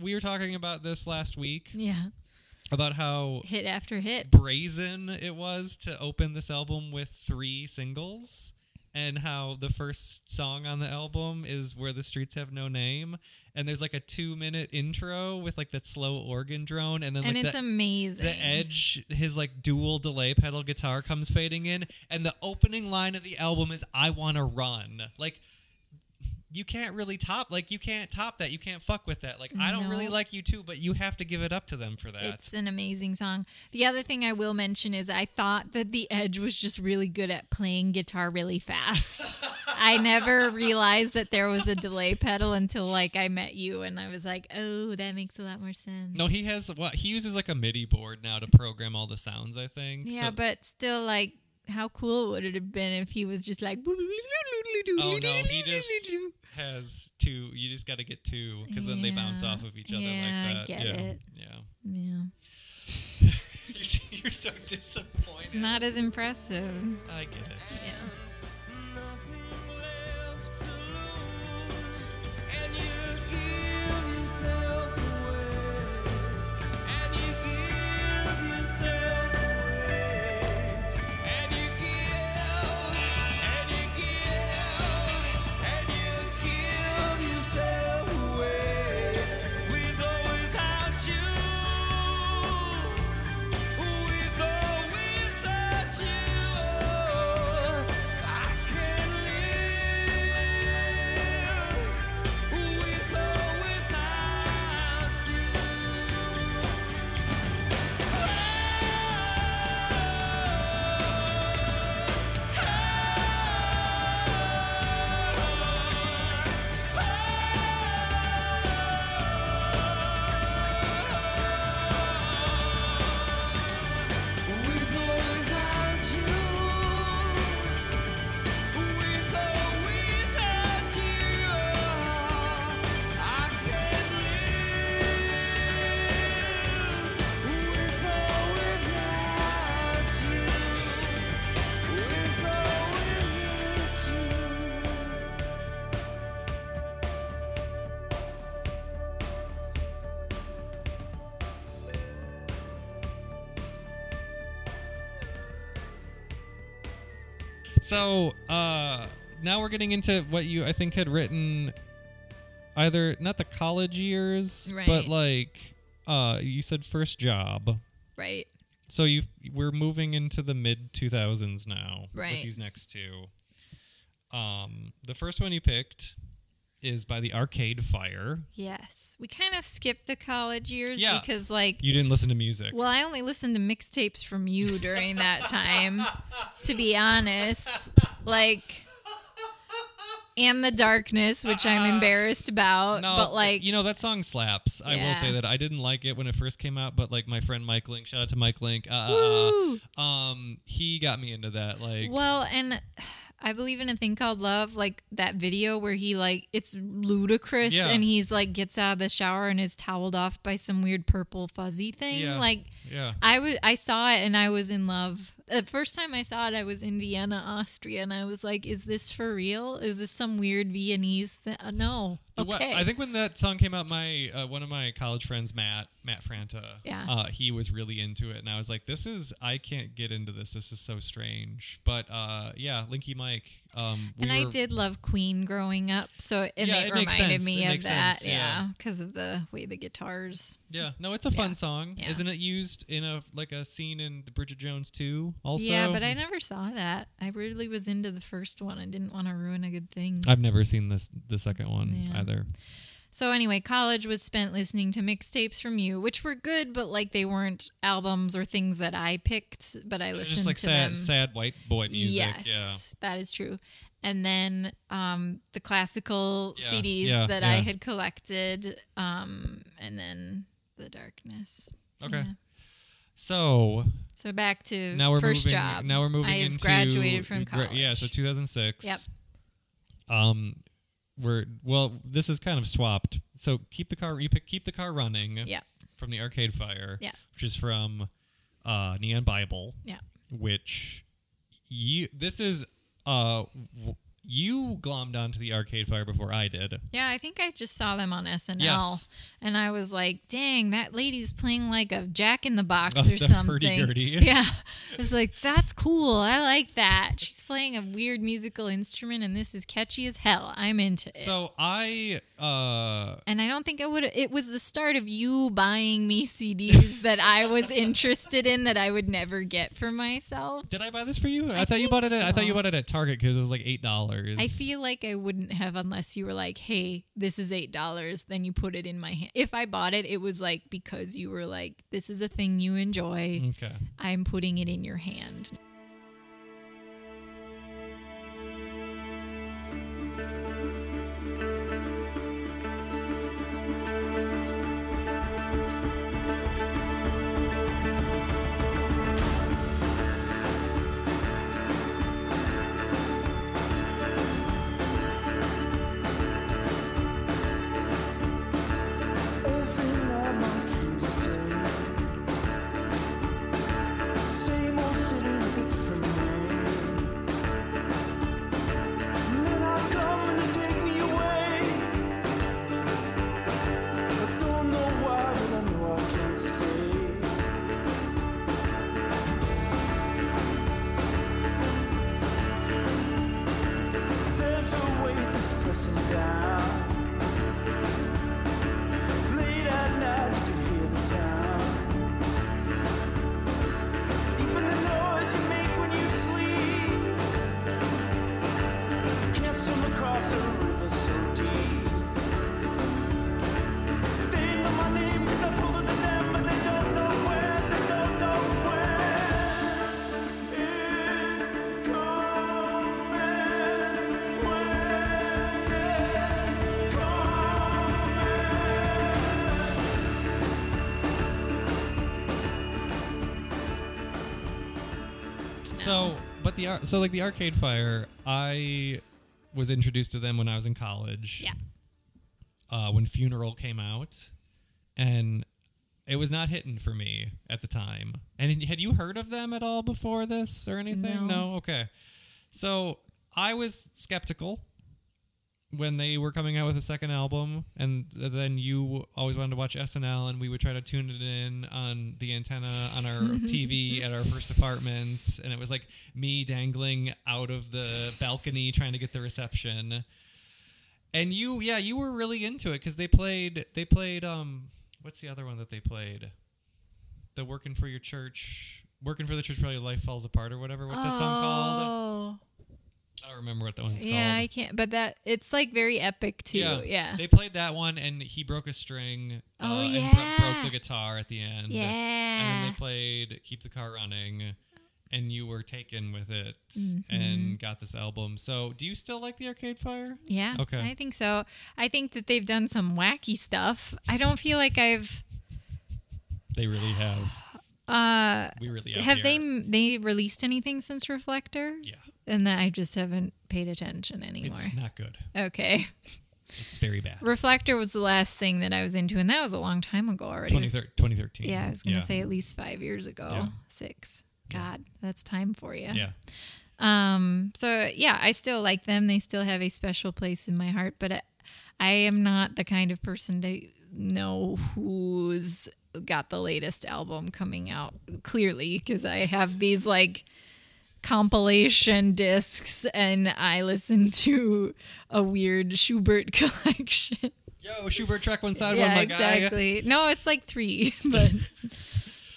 We were talking about this last week Yeah. About how Hit after hit. brazen it was to open this album with three singles and how the first song on the album is where the streets have no name and there's like a two minute intro with like that slow organ drone and then and like it's the, amazing. the edge his like dual delay pedal guitar comes fading in and the opening line of the album is i want to run like you can't really top like you can't top that you can't fuck with that like i don't really like U2 but you have to give it up to them for that It's an amazing song. The other thing I will mention is I thought that the Edge was just really good at playing guitar really fast. I never realized that there was a delay pedal until like I met you and I was like, "Oh, that makes a lot more sense." No, he has what he uses like a MIDI board now to program all the sounds. I think. Yeah, So- but still like how cool would it have been if he was just like oh no, he just has two. You just got to get two because then they bounce off of each other Yeah, I like that. get yeah, it. yeah. Yeah. You see, You're so disappointed. It's not as impressive. I get it. Yeah. So uh, now we're getting into what you I think had written, either not the college years, but like uh, you said first job. Right. So you we're moving into the mid 2000s now with Right. these next two. Um, the first one you picked is by the Arcade Fire. Yes. We kind of skipped the college years Yeah. because, like, You didn't listen to music. well, I only listened to mixtapes from you during that time, to be honest. Like, and the darkness, which I'm embarrassed about. No, but like, you know that song slaps. I will say that I didn't like it when it first came out, but like my friend Mike Link, shout out to Mike Link. Uh, uh, uh, um, he got me into that. Like, Well, and I believe in a thing called love, like that video where he like it's ludicrous Yeah. and he's like gets out of the shower and is toweled off by some weird purple fuzzy thing. Yeah. Like yeah, I was I saw it and I was in love. The first time I saw it, I was in Vienna, Austria, and I was like, "Is this for real? Is this some weird Viennese thing? Uh, no, okay." I think when that song came out, my uh, one of my college friends, Matt Matt Franta, Yeah. uh, he was really into it, and I was like, "This is I can't get into this. This is so strange." But uh, yeah, Linky Mike. Um, we and I were- did love Queen growing up, so and Yeah, it, it reminded me It of that, sense, yeah. yeah, because of the way the guitars. Yeah, no, it's a fun Yeah. song. Yeah. Isn't it used in a like a scene in the Bridget Jones 2 Also, Yeah, but I never saw that. I really was into the first one. I didn't want to ruin a good thing. I've never seen this the second one Yeah. Either. So anyway, college was spent listening to mixtapes from you, which were good, but like they weren't albums or things that I picked. But I listened Just like to sad, them. sad white boy music. yes, Yeah. that is true. And then um, the classical Yeah, CDs yeah, that I had collected, um, and then the darkness. Okay. So So back to now we're first moving. job. Now we're moving I've graduated from college. Yeah, so 2006. Yep. Um, we're well. This is kind of swapped. So keep the car. You pick keep the car running. Yeah. From the Arcade Fire. Yeah. Which is from uh, Neon Bible. Yeah. Which you this is uh w- you glommed onto the Arcade Fire before I did. Yeah, I think I just saw them on SNL, Yes. and I was like, "Dang, that lady's playing like a Jack in the Box Oh, or the something." hurdy-gurdy. Yeah, I was like, "That's cool. I like that." She's playing a weird musical instrument, and this is catchy as hell. I'm into it. So I uh and I don't think I would. It was the start of you buying me CDs that I was interested in that I would never get for myself. did I buy this for you? I, I thought you bought it. At, I thought you bought it at Target because it was like eight dollars. I feel like I wouldn't have unless you were like, "Hey, this is eight dollars." Then you put it in my hand. If I bought it, it was like because you were like, "This is a thing you enjoy. Okay. I'm putting it in your hand." So, but the ar- so like the Arcade Fire, I was introduced to them when I was in college. Yeah. Uh, when Funeral came out, and it was not hitting for me at the time. And had you heard of them at all before this or anything? No. Okay. So I was skeptical. When they were coming out with a second album, and then you always wanted to watch SNL, and we would try to tune it in on the antenna on our TV at our first apartment, and it was like me dangling out of the balcony trying to get the reception. And you, yeah, you were really into it because they played, they played, um, what's the other one that they played? The working for your church, working for the church, probably life falls apart or whatever. What's that song called? I don't remember what that one's called. yeah, I can't. But that it's like very epic too. Yeah, They played that one, and he broke a string. Oh, uh, and bro- yeah. broke the guitar at the end. Yeah. And then they played "Keep the Car Running," and you were taken with it Mm-hmm. and got this album. So, do you still like the Arcade Fire? Yeah. Okay. I think so. I think that they've done some wacky stuff. I don't feel like I've. They really have. Uh, We really out have they they released anything since Reflector? Yeah, And that I just haven't paid attention anymore. it's not good. Okay. It's very bad. Reflector was the last thing that I was into, and that was a long time ago already. 2013 2013. yeah, I was gonna say at least five years ago. Yeah. Six. God, that's time for you. Yeah. Um. So yeah, I still like them. They still have a special place in my heart. But I, I am not the kind of person to know who's got the latest album coming out. Clearly, because I have these like compilation discs, and I listen to a weird Schubert collection. Yo, Schubert track one side, yeah, one my guy. exactly. No, it's like three, but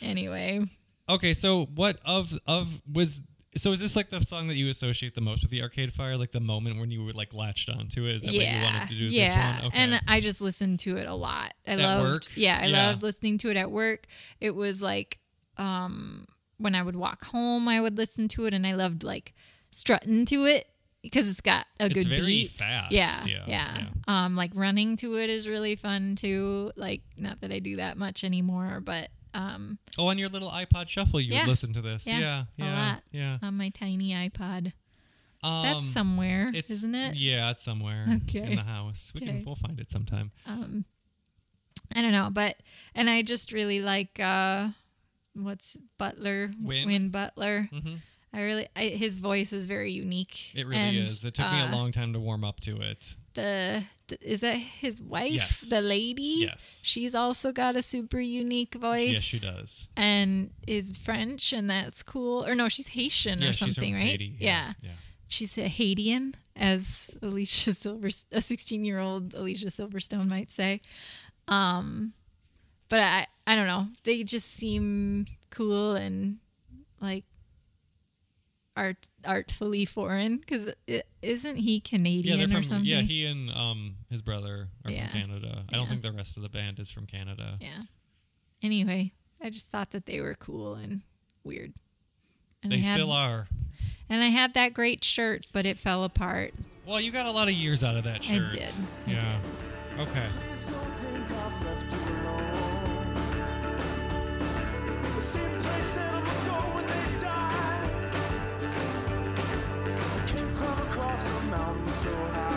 anyway. Okay, so what of of was so is this like the song that you associate the most with the Arcade Fire? Like the moment when you were like latched onto it? Is that what you yeah, wanted to do yeah. this one? Okay. And I just listened to it a lot. I At loved, work? yeah, I Yeah. loved listening to it at work. It was like, um, when I would walk home, I would listen to it, and I loved like strutting to it because it's got a It's good very beat. fast, Yeah, yeah, yeah, Um, like running to it is really fun too. Like, not that I do that much anymore, but um, oh, on your little iPod Shuffle, you Yeah. would listen to this. Yeah, Yeah, a yeah, lot. yeah. on my tiny iPod. Um, That's somewhere, it's, isn't it? Yeah, it's somewhere Okay. in the house. We Okay. can we'll find it sometime. um I don't know, but and I just really like uh what's Butler Win? Butler. Mhm. I really I, his voice is very unique. It really and, is. It took me a uh, long time to warm up to it. The, the is that his wife? Yes. The lady. Yes. She's also got a super unique voice. Yes, she does. And is French, and that's cool. Or no, she's Haitian yeah, or something, right? Haiti. yeah. yeah. she's a Haitian, as Alicia Silver, a 16 year old Alicia Silverstone might say. Um, but I, I don't know. They just seem cool and like art artfully foreign because isn't he Yeah, Canadian they're or from something? yeah. He and um his brother are Yeah. from Canada. I don't Yeah. think the rest of the band is from Canada. Yeah. Anyway, I just thought that they were cool and weird. And They had, still are. And I had that great shirt, but it fell apart. Well, you got a lot of years out of that shirt. I did. I yeah. did. Okay. So high.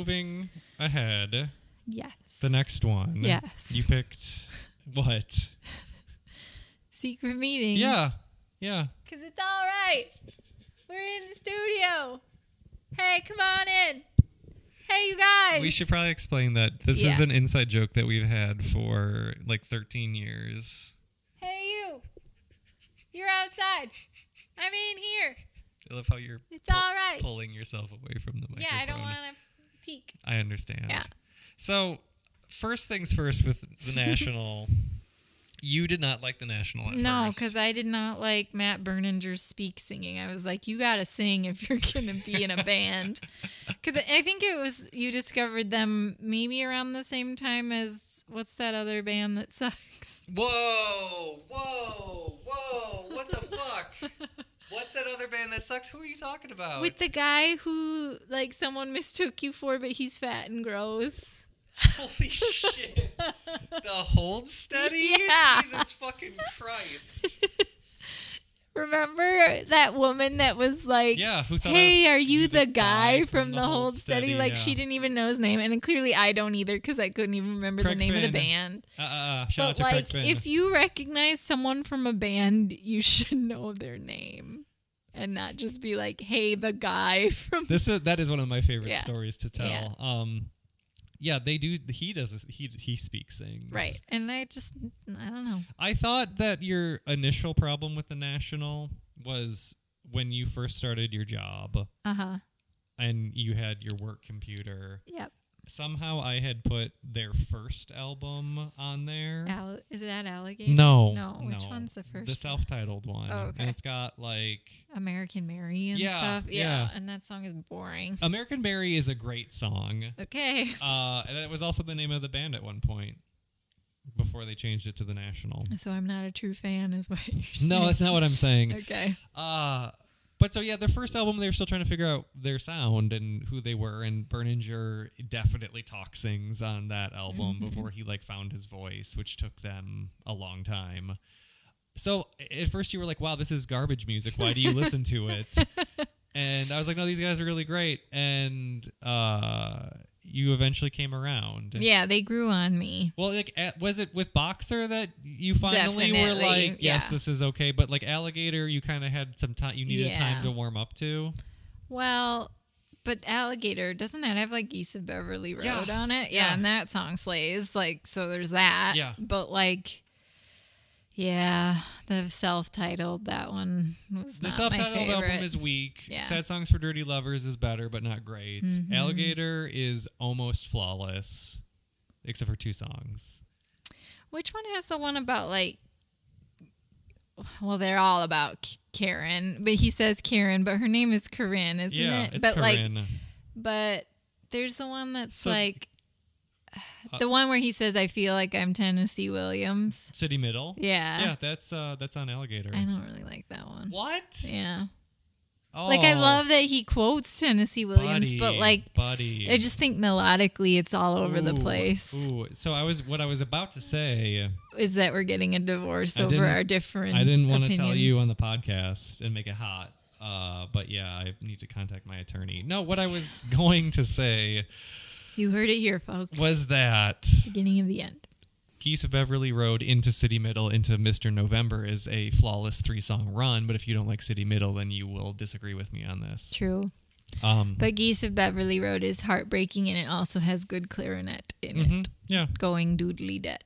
Moving ahead, Yes. the next one. Yes. You picked what? secret meeting. Yeah. Yeah. Because it's all right. We're in the studio. Hey, come on in. Hey, you guys. We should probably explain that this is an inside joke that we've had for like 13 years. Hey, you. You're outside. I'm in here. I love how you're It's all right. pulling yourself away from the microphone. Yeah, I don't want to peek. I understand. Yeah. So, first things first with the national. You did not like the National at No, because I did not like Matt Berninger's speak singing. I was like, you got to sing if you're going to be in a band. Because I think it was, you discovered them maybe around the same time as, what's that other band that sucks? Whoa, whoa, whoa! What the fuck? What's that other band that sucks? Who are you talking about? With the guy who, like, someone mistook you for, but he's fat and gross. Holy shit! The hold steady? Yeah. Jesus fucking Christ! Remember that woman that was like, Yeah, who thought? Hey, I- are you the guy from the Hold Steady? Like, yeah. she didn't even know his name. And clearly, I don't either because I couldn't even remember Craig the name of the band. Uh, uh, uh, shout out but to Craig like Finn. if you recognize someone from a band you should know their name and not just be like hey the guy from this is that is one of my favorite Yeah. stories to tell. Yeah. Um, yeah, they do. He does. this- He he speaks things. right and i just i don't know I thought that your initial problem with the National was when you first started your job uh-huh and you had your work computer. yep Somehow I had put their first album on there. Al- is that alligator No, no which no. one's the first The self-titled one. Oh, okay. And it's got like american mary and Yeah, stuff yeah, yeah. and that song is boring American Mary is a great song. okay Uh, and it was also the name of the band at one point before they changed it to the National. so i'm not a true fan is what you're saying No, that's not what I'm saying. okay Uh but so yeah, their first album they were still trying to figure out their sound and who they were, and Berninger definitely talk sings on that album Mm-hmm. before he like found his voice, which took them a long time. So at first you were like, "Wow, this is garbage music. Why do you listen to it?" and I was like, "No, these guys are really great." And uh, you eventually came around. yeah they grew on me Well, like, at, was it with Boxer that you finally were like, yes, yeah. this is okay, but like Alligator, you kind of had some time, you needed time to warm up to. Well, but Alligator doesn't that have like Geese of Beverly Road Yeah, on it? Yeah, yeah. and that song slays. Like, so there's that. Yeah. But like, yeah, the self-titled that one was The self-titled album is weak. Yeah. Sad Songs for Dirty Lovers is better, but not great. Mhm. Alligator is almost flawless, except for two songs. Which one has the one about like? Well, they're all about Karen, but he says Karen, but her name is Corinne, isn't yeah, it? it's but like, Corinne. but there's the one that's So- like. Uh, The one where he says, "I feel like I'm Tennessee Williams." City Middle. Yeah, yeah, that's uh, that's on Alligator. I don't really like that one. What? Yeah. Oh, Like I love that he quotes Tennessee Williams, buddy, but like buddy. I just think melodically it's all over the place. Ooh, so I was what I was about to say. Is that we're getting a divorce I over our different I didn't want to tell you on the podcast and make it hot. Uh, but yeah, I need to contact my attorney. No, what I was going to say You heard it here, folks. was that beginning of the end. Geese of Beverly Road into City Middle into Mr. November is a flawless three song run. But if you don't like City Middle, then you will disagree with me on this. True. Um, But Geese of Beverly Road is heartbreaking and it also has good clarinet in mhm, it. yeah. Going doodly det.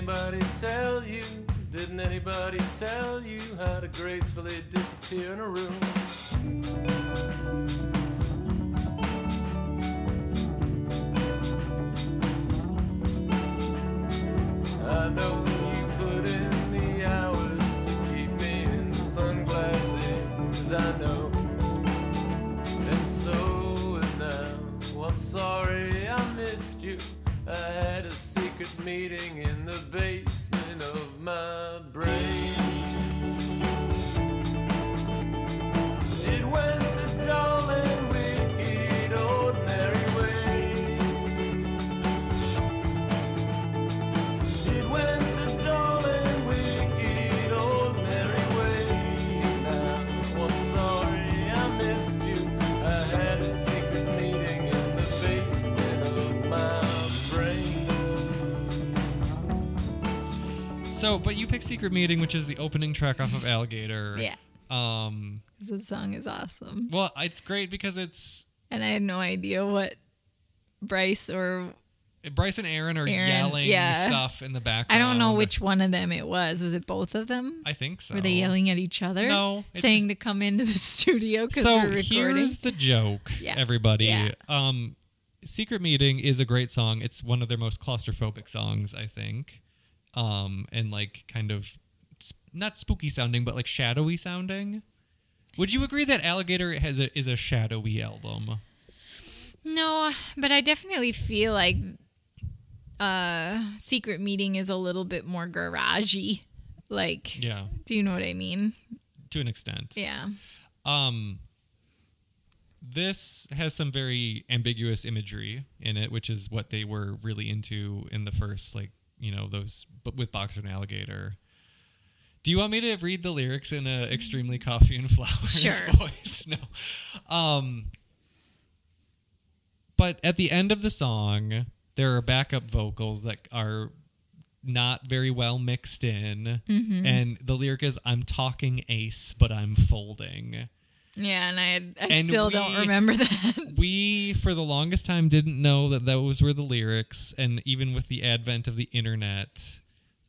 Anybody tell you? Didn't anybody tell you how to gracefully disappear in a room? I know you put in the hours to keep me in sunglasses. I know, and so now. I'm sorry I missed you. I had a secret meeting in basement of my brain. So, but you picked Secret Meeting, which is the opening track off of Alligator. Yeah. Um. The song is awesome. Well, it's great because it's And I had no idea what Bryce or Bryce and Aaron are Aaron, yelling yeah. stuff in the background. I don't know which one of them it was. Was it both of them? I think so. Were they yelling at each other? No, it's saying to come into the studio because so we're recording. here's the joke, Yeah. everybody. Yeah. Um, Secret Meeting is a great song. It's one of their most claustrophobic songs, I think. Um, and like kind of sp- not spooky sounding, but like shadowy sounding. Would you agree that Alligator has a is a shadowy album? No, but I definitely feel like uh Secret Meeting is a little bit more garagey. Like, Yeah, do you know what I mean? to an extent. Yeah. Um, this has some very ambiguous imagery in it, which is what they were really into in the first, like you know, those but with Boxer and Alligator. Do you want me to read the lyrics in a extremely coffee and flowers Sure. voice? No. Um, but at the end of the song, there are backup vocals that are not very well mixed in, Mm-hmm. and the lyric is "I'm talking ace, but I'm folding." Yeah, and I I And still don't remember that. we for the longest time didn't know that those were the lyrics and even with the advent of the internet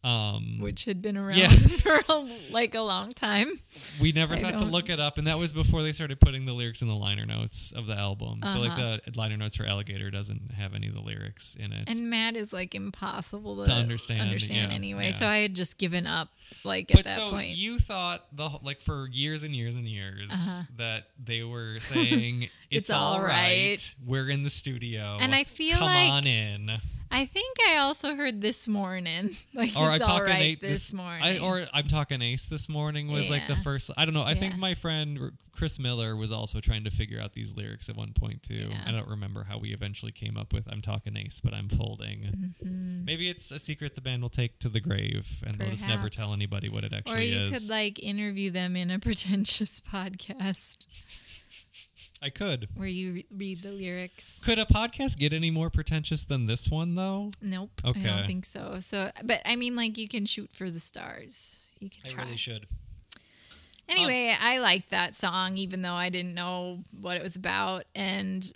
um Which had been around Yeah. for a, like a long time. we never I thought to look it up and that was before they started putting the lyrics in the liner notes of the album so like Uh-huh. the liner notes for alligator doesn't have any of the lyrics in it And Matt is like impossible to, To understand, understand yeah, anyway. yeah. So I had just given up like at but that so point. you thought the like for years and years and years Uh-huh. that they were saying it's, It's all all right." right. We're in the studio. And I feel come like- on in. I think I also heard this morning. Like or it's I'm all talking right this, morning. I, or I'm talking ace this morning was like the first. I don't know. I think my friend Chris Miller was also trying to figure out these lyrics at one point too. Yeah. I don't remember how we eventually came up with "I'm talking ace, but I'm folding." Mhm. Maybe it's a secret the band will take to the grave, and they'll just never tell anybody what it actually is. Or you is. could like interview them in a pretentious podcast I could. where you re- read the lyrics. Could a podcast get any more pretentious than this one, though? Nope. Okay. I don't think so. So, but I mean, like you can shoot for the stars. You can I try. Really should. Anyway, I liked that song, even though I didn't know what it was about. And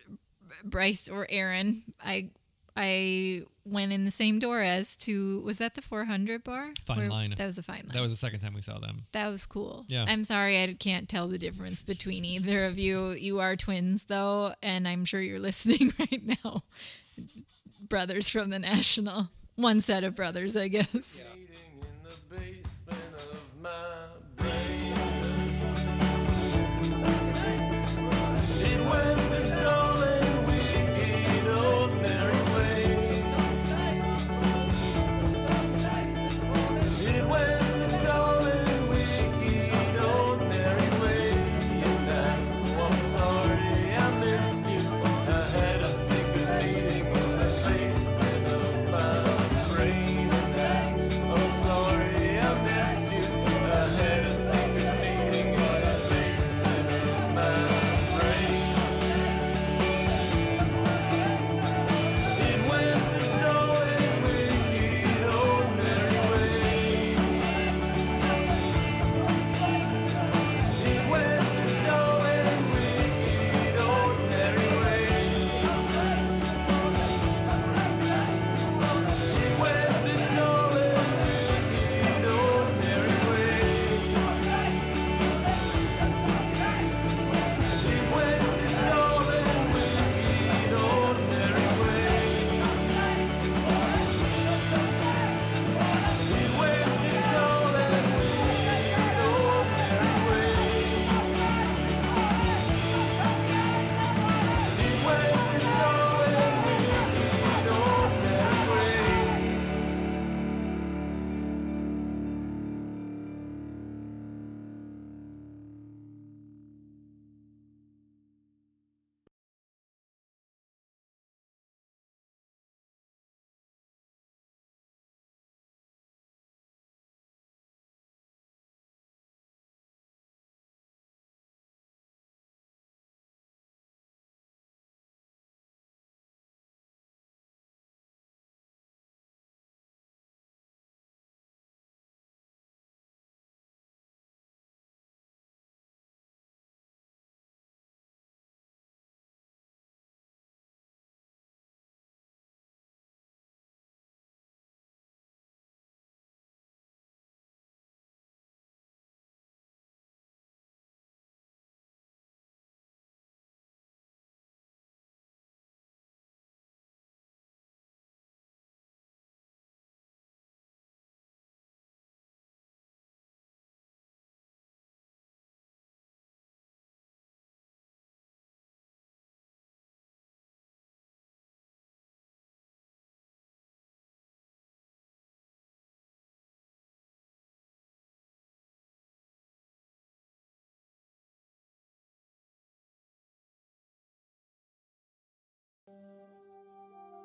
Bryce or Aaron, I I went in the same door as to was that the 400 bar? Fine Where- Line. That was a fine line. That was the second time we saw them. That was cool. Yeah. I'm sorry I can't tell the difference between either of you. You are twins though, and I'm sure you're listening right now. Brothers from the National. One set of brothers, I guess. Eating うん。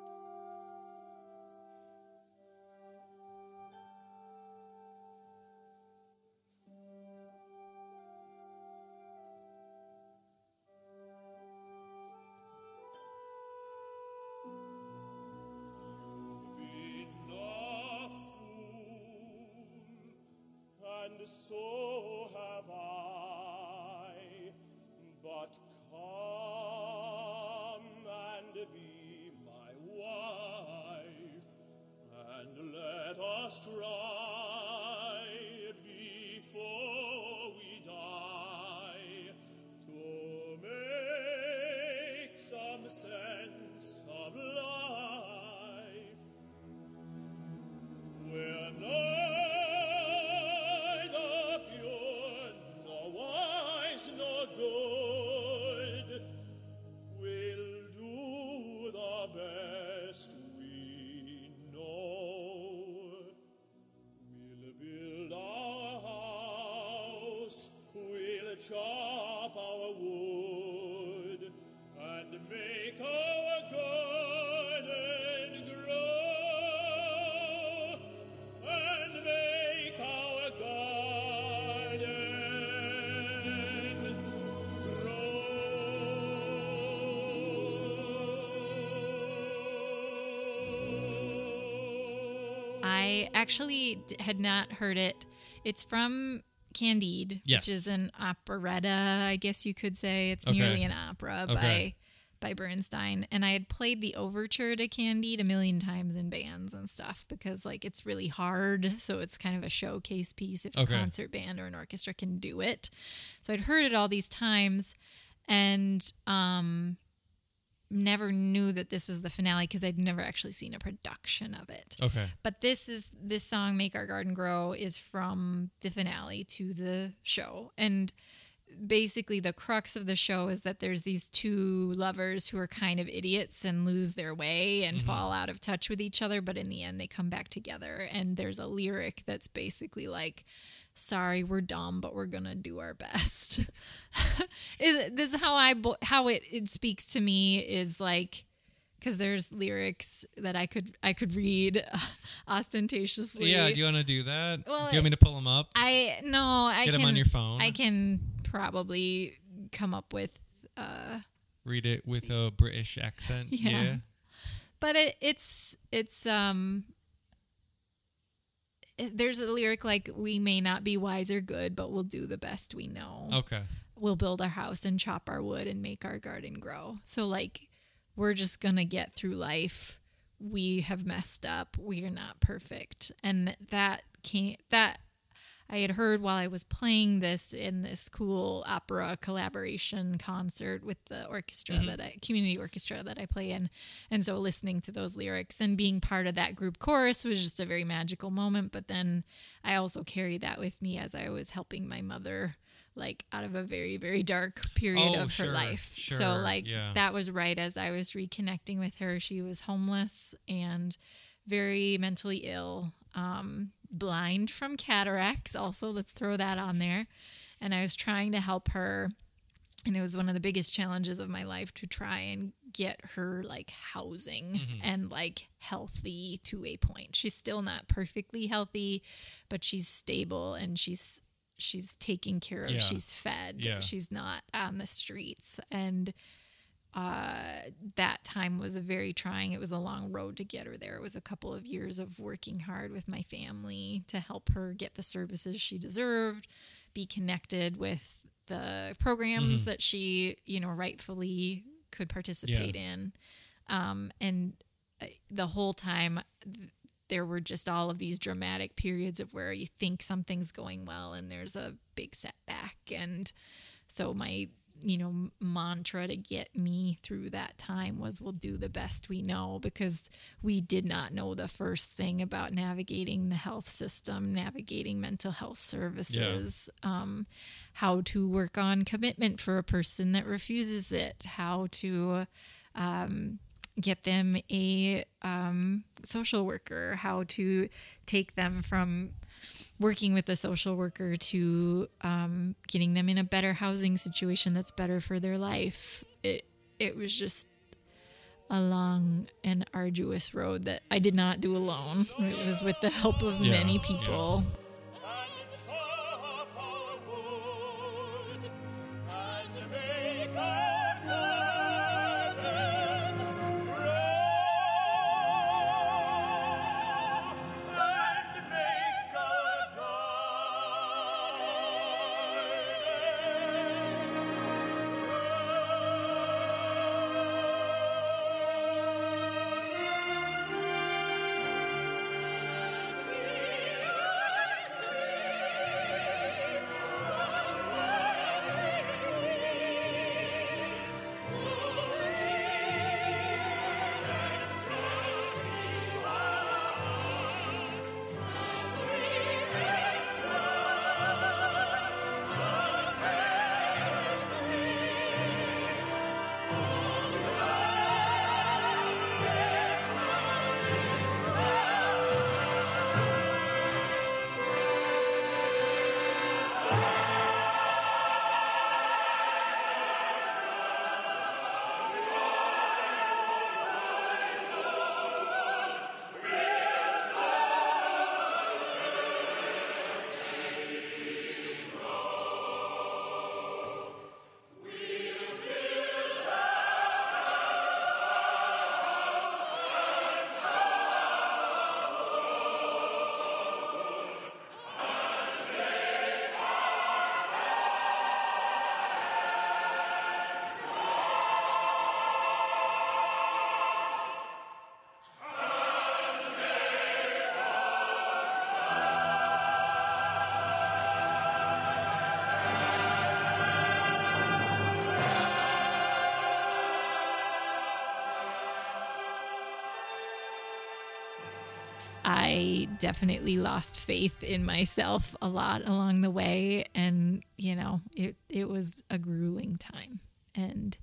I actually had not heard it. It's from Candide, Yes. which is an operetta, I guess you could say. It's Okay. nearly an opera Okay. by by Bernstein. And I had played the overture to Candide a million times in bands and stuff because like it's really hard, so it's kind of a showcase piece if Okay. a concert band or an orchestra can do it. So I'd heard it all these times and um never knew that this was the finale because I'd never actually seen a production of it. Okay. But this is this song "Make Our Garden Grow" is from the finale to the show, and basically the crux of the show is that there's these two lovers who are kind of idiots and lose their way and mm-hmm. fall out of touch with each other, but in the end they come back together. And there's a lyric that's basically like. Sorry, we're dumb, but we're gonna do our best. is this is how I how it it speaks to me is like because there's lyrics that I could I could read ostentatiously. Yeah. Do you want to do that? Well, do you want me to pull them up? I no, I Get can on your phone. I can probably come up with, uh, Read it with a British accent. Yeah. Yeah. but it, it's it's um. There's a lyric like we may not be wise or good, but we'll do the best we know. Okay. We'll build our house and chop our wood and make our garden grow. So like we're just gonna get through life. We have messed up. We are not perfect, and that can't that I had heard while I was playing this in this cool opera collaboration concert with the orchestra that I community orchestra that I play in. And so listening to those lyrics and being part of that group chorus was just a very magical moment. But then I also carried that with me as I was helping my mother like out of a very, very dark period Oh, of her sure, life. so like yeah. that was right as I was reconnecting with her. She was homeless and very mentally ill, um, blind from cataracts. Also, let's throw that on there. And I was trying to help her, and it was one of the biggest challenges of my life to try and get her like housing Mm-hmm. and like healthy to a point. She's still not perfectly healthy, but she's stable and she's she's taken care of. Yeah. She's fed. Yeah. She's not on the streets and uh, that time was a very trying. It was a long road to get her there. It was a couple of years of working hard with my family to help her get the services she deserved, be connected with the programs that she, you know, rightfully could participate in. Um, and uh, the whole time, there were just all of these dramatic periods of where you think something's going well and there's a big setback. And so my you know mantra to get me through that time was we'll do the best we know because we did not know the first thing about navigating the health system navigating mental health services um, how to work on commitment for a person that refuses it how to um, get them a um, social worker how to take them from working with the social worker to um, getting them in a better housing situation that's better for their life. It it was just a long and arduous road that I did not do alone. It was with the help of Yeah, many people. and definitely lost faith in myself a lot along the way. And, you know, it, it was a grueling time. And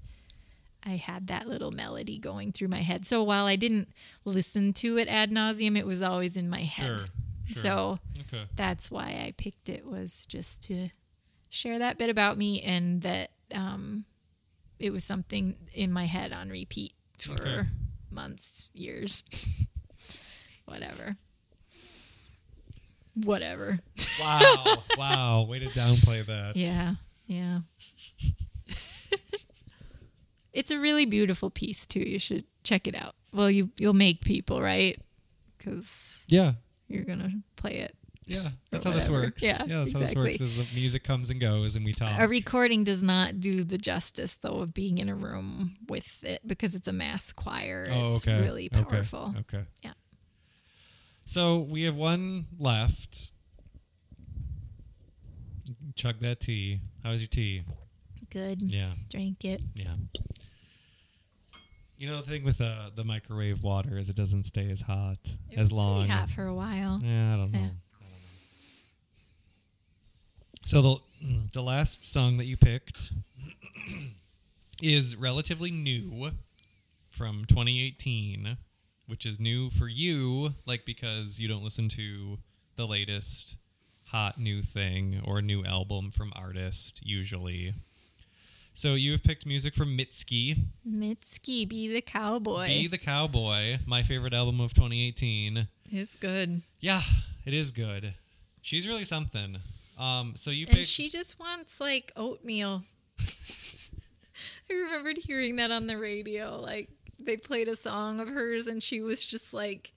I had that little melody going through my head. So while I didn't listen to it ad nauseum, it was always in my head. Sure. sure. So okay. that's why I picked it was just to share that bit about me and that um, it was something in my head on repeat for Okay. months, years, whatever. Whatever. Wow. wow. Way to downplay that. Yeah. Yeah. it's a really beautiful piece too. You should check it out. Well, you you'll make people, right? Cuz Yeah. you're going to play it. Yeah. That's how this works. Yeah, that's how this works. exactly. Is the music comes and goes and we talk. A recording does not do the justice though of being in a room with it because it's a mass choir. oh, it's okay. really Okay. powerful. Okay. Yeah. So we have one left. Chug that tea. How's your tea? Good. Yeah. Drink it. Yeah. You know the thing with uh, the microwave water is it doesn't stay as hot It as long. pretty hot for a while. Yeah, I don't know. Yeah. I don't know. So the the last song that you picked is relatively new from 2018, which is new for you, like because you don't listen to the latest hot new thing or new album from artist usually. So you have picked music from Mitski, Mitski, be the cowboy. Be the Cowboy, my favorite album of 2018. it's good. Yeah, it is good. She's really something. Um, so you And picked. she just wants like oatmeal. I remembered hearing that on the radio. Like they played a song of hers and she was just like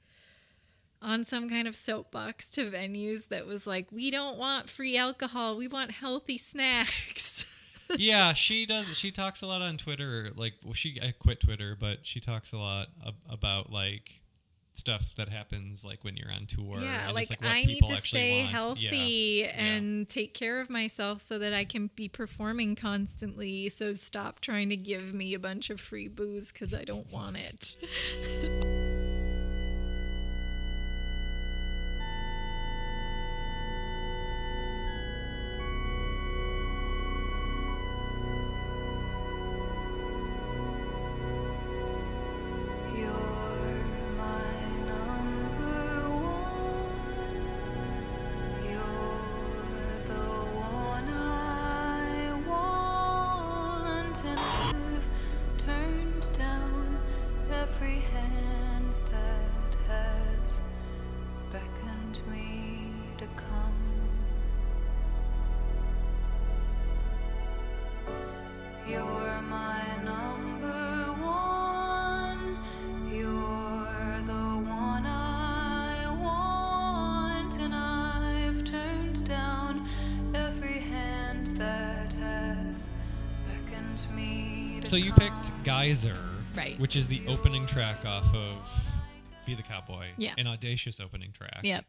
on some kind of soapbox to venues that was like, we don't want free alcohol. We want healthy snacks. yeah, she does. She talks a lot on Twitter. Like, well, she I quit Twitter, but she talks a lot ab- about like stuff that happens like when you're on tour. yeah, like, like I need to stay want. healthy Yeah. and take care of myself so that I can be performing constantly. So stop trying to give me a bunch of free booze because I don't want it. So you uh, picked Geyser, Right. Which is the opening track off of Be the Cowboy. Yeah. An audacious opening track. Yep.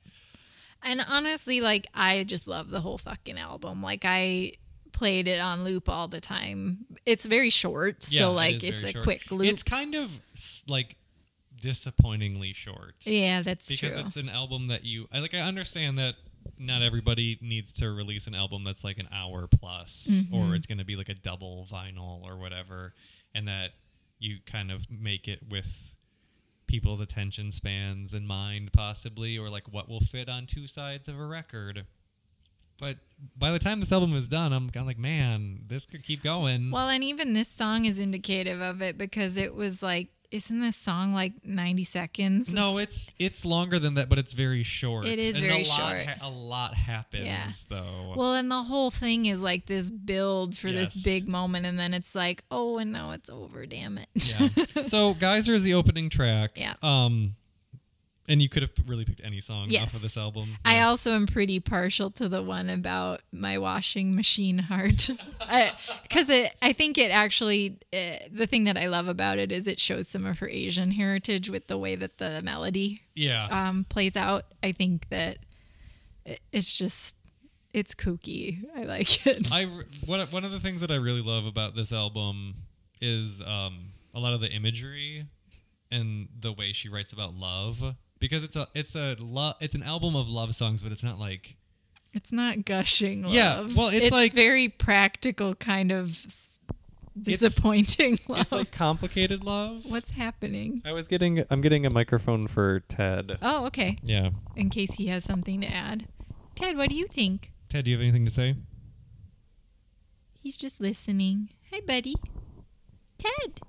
And honestly, like I just love the whole fucking album. Like I played it on loop all the time. It's very short, Yeah, so it like is it's very a short. quick loop. It's kind of s- like disappointingly short. yeah, that's because true. it's an album that you I like I understand that not everybody needs to release an album that's like an hour plus Mm-hmm. or it's going to be like a double vinyl or whatever and that you kind of make it with people's attention spans in mind possibly or like what will fit on two sides of a record but by the time this album is done i'm kind of like man this could keep going Well, and even this song is indicative of it because it was like, isn't this song like 90 seconds? no it's it's longer than that but it's very short It is and very a lot short. ha- a lot happens Yeah. though Well, and the whole thing is like this build for Yes. this big moment, and then it's like, oh, and now it's over. Damn it. Yeah. so Geyser is the opening track. Yeah. Um, and you could have really picked any song off of this album. I also am pretty partial to the one about my washing machine heart, because it. I think it actually uh, the thing that I love about it is it shows some of her Asian heritage with the way that the melody yeah. um, plays out. I think that it's just it's kooky. I like it. I one of- one of the things that I really love about this album is um a lot of the imagery and the way she writes about love because it's a it's a lo- it's an album of love songs, but it's not like It's not gushing love. Yeah, well, it's like- very practical, kind of s- disappointing love. it's like complicated love. What's happening? I was getting. I'm getting a microphone for Ted. Oh, okay. Yeah, In case he has something to add. Ted, what do you think? Ted, do you have anything to say? He's just listening. Hi, buddy. Ted.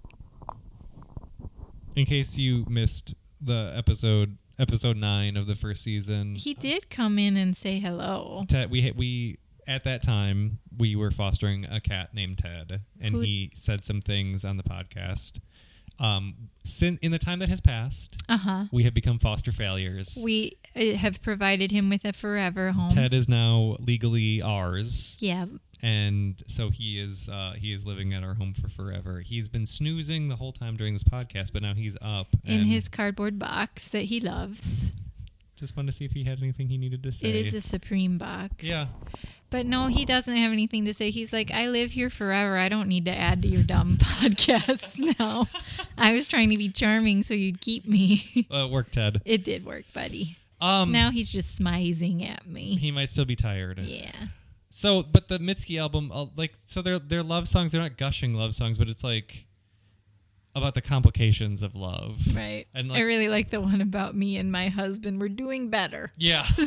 In case you missed the episode episode nine of the first season, He did come in and say hello. Ted, we we at that time we were fostering a cat named Ted, and Who- he said some things on the podcast. Um, sin, in the time that has passed, Uh huh. we have become foster failures. We uh, have provided him with a forever home. Ted is now legally ours, Yeah. And so he is uh, he is living at our home for forever. He's been snoozing the whole time during this podcast, but now he's up In his cardboard box that he loves. Just wanted to see if he had anything he needed to say. It is a supreme box. yeah. But no, he doesn't have anything to say. He's like, I live here forever. I don't need to add to your dumb podcast now. I was trying to be charming so you'd keep me. Well, it worked, Ted. it did work, buddy. Um, now he's just smizing at me. he might still be tired. yeah. So, but the Mitski album, uh, like, so they're they're love songs. They're not gushing love songs, but it's like about the complications of love. Right. And I really like the one about me and my husband. We're doing better. yeah.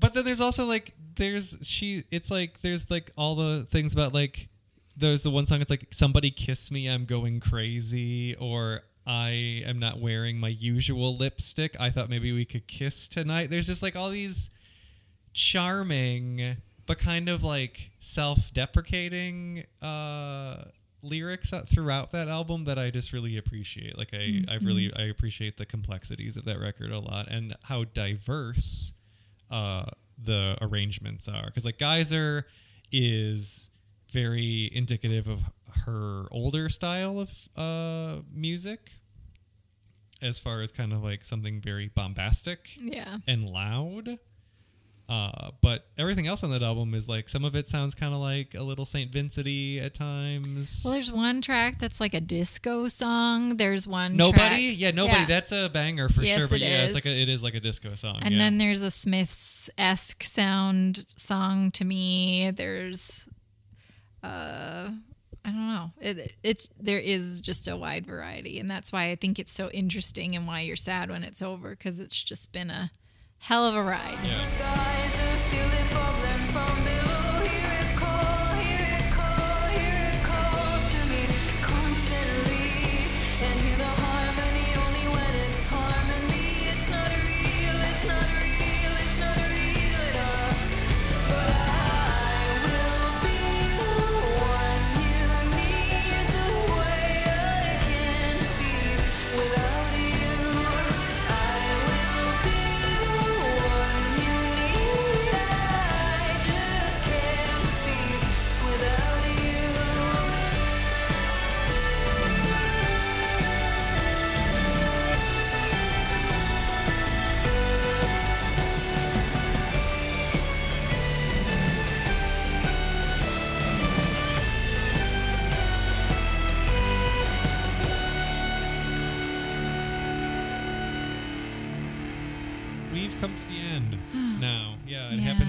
but then there's also like there's she. It's like there's like all the things about like there's the one song. It's like somebody kiss me, I'm going crazy, or I am not wearing my usual lipstick. I thought maybe we could kiss tonight. There's just like all these charming but kind of like self-deprecating uh lyrics throughout that album that I just really appreciate. Like I I really I appreciate the complexities of that record a lot and how diverse uh the arrangements are cuz like Geyser is very indicative of her older style of uh music as far as kind of like something very bombastic Yeah. and loud. Uh, but everything else on that album is like some of it sounds kind of like a little Saint Vincent-y at times. Well, there's one track that's like a disco song. There's one nobody, track- yeah, nobody. Yeah. That's a banger for Yes, sure. But it yeah, is. it's like a, it is like a disco song. And yeah. then there's a Smiths esque sound song to me. There's, uh, I don't know. It, it's there is just a wide variety, and that's why I think it's so interesting, and why you're sad when it's over because it's just been a hell of a ride. Guys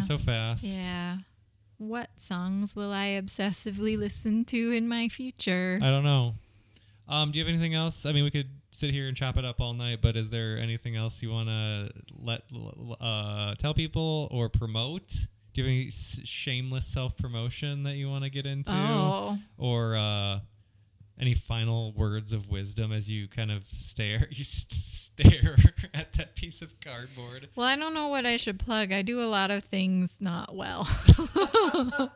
so fast. Yeah. What songs will I obsessively listen to in my future? I don't know. Um, do you have anything else? I mean, we could sit here and chop it up all night, but is there anything else you want to let uh, tell people or promote? Do you have any s- shameless self promotion that you want to get into, Oh. or uh, any final words of wisdom as you kind of stare you s- stare at that piece of cardboard? Well, I don't know what I should plug. I do a lot of things not well.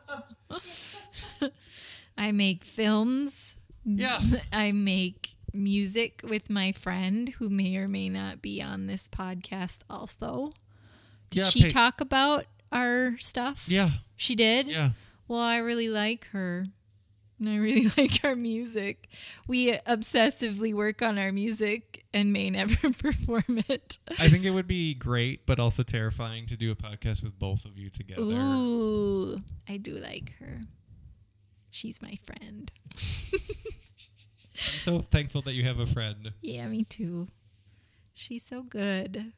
I make films. Yeah. I make music with my friend who may or may not be on this podcast also. Did Yeah, she pay- talk about our stuff? Yeah, She did? yeah. Well, I really like her. And I really like our music. We obsessively work on our music and may never perform it. I think it would be great, but also terrifying to do a podcast with both of you together. Ooh, I do like her. She's my friend. I'm so thankful that you have a friend. Yeah, me too. She's so good.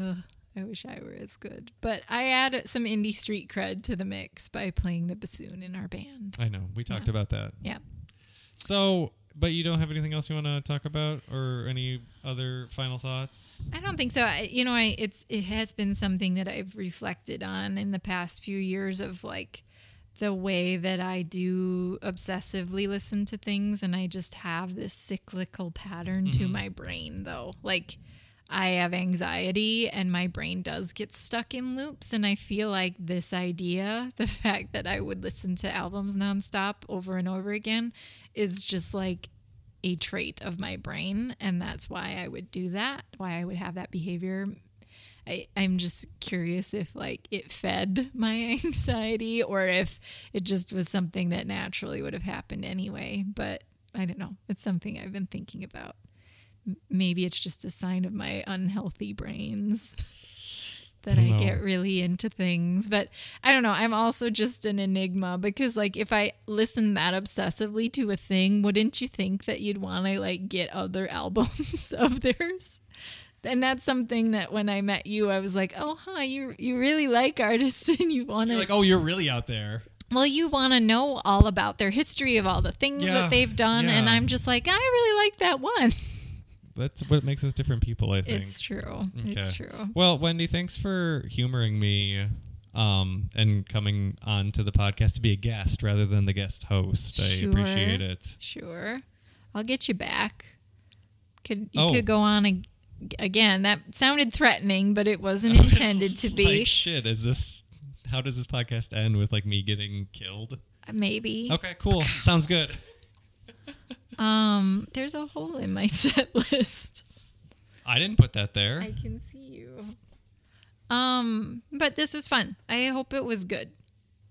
Ugh, I wish I were as good. But I add some indie street cred to the mix by playing the bassoon in our band. I know. We talked Yeah. about that. Yeah. So, but you don't have anything else you want to talk about or any other final thoughts? I don't think so. I, you know, I it's it has been something that I've reflected on in the past few years of like the way that I do obsessively listen to things and I just have this cyclical pattern to mm-hmm. my brain though. Like I have anxiety and my brain does get stuck in loops and I feel like this idea, the fact that I would listen to albums nonstop over and over again is just like a trait of my brain and that's why I would do that, why I would have that behavior. I, I'm just curious if like it fed my anxiety or if it just was something that naturally would have happened anyway. But I don't know. It's something I've been thinking about. Maybe it's just a sign of my unhealthy brains that I I get really into things. But I don't know. I'm also just an enigma because like if I listen that obsessively to a thing, wouldn't you think that you'd want to like get other albums of theirs? And that's something that when I met you, I was like, "Oh, huh, you you really like artists, and you want to like, oh, you're really out there. well, you want to know all about their history of all the things Yeah, that they've done." And. I'm just like, "I really like that one." That's what makes us different people, I think. It's true. It's true. Well, Wendy, thanks for humoring me um, and coming on to the podcast to be a guest rather than the guest host. I appreciate it. Sure, I'll get you back. Could you Oh. could go on ag- again? That sounded threatening, but it wasn't intended to be. Like, shit, is this. How does this podcast end with like me getting killed? Maybe. Okay, cool. Sounds good. Um, there's a hole in my set list. I didn't put that there. I can see you. Um, but this was fun. I hope it was good.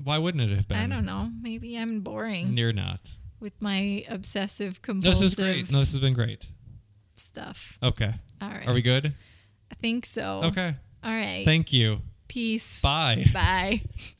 Why wouldn't it have been? I don't know. Maybe I'm boring You're not. with my obsessive This compulsive is great. No, this has been great. stuff. Okay. All right. Are we good? I think so. Okay. All right. Thank you. Peace. Bye. Bye.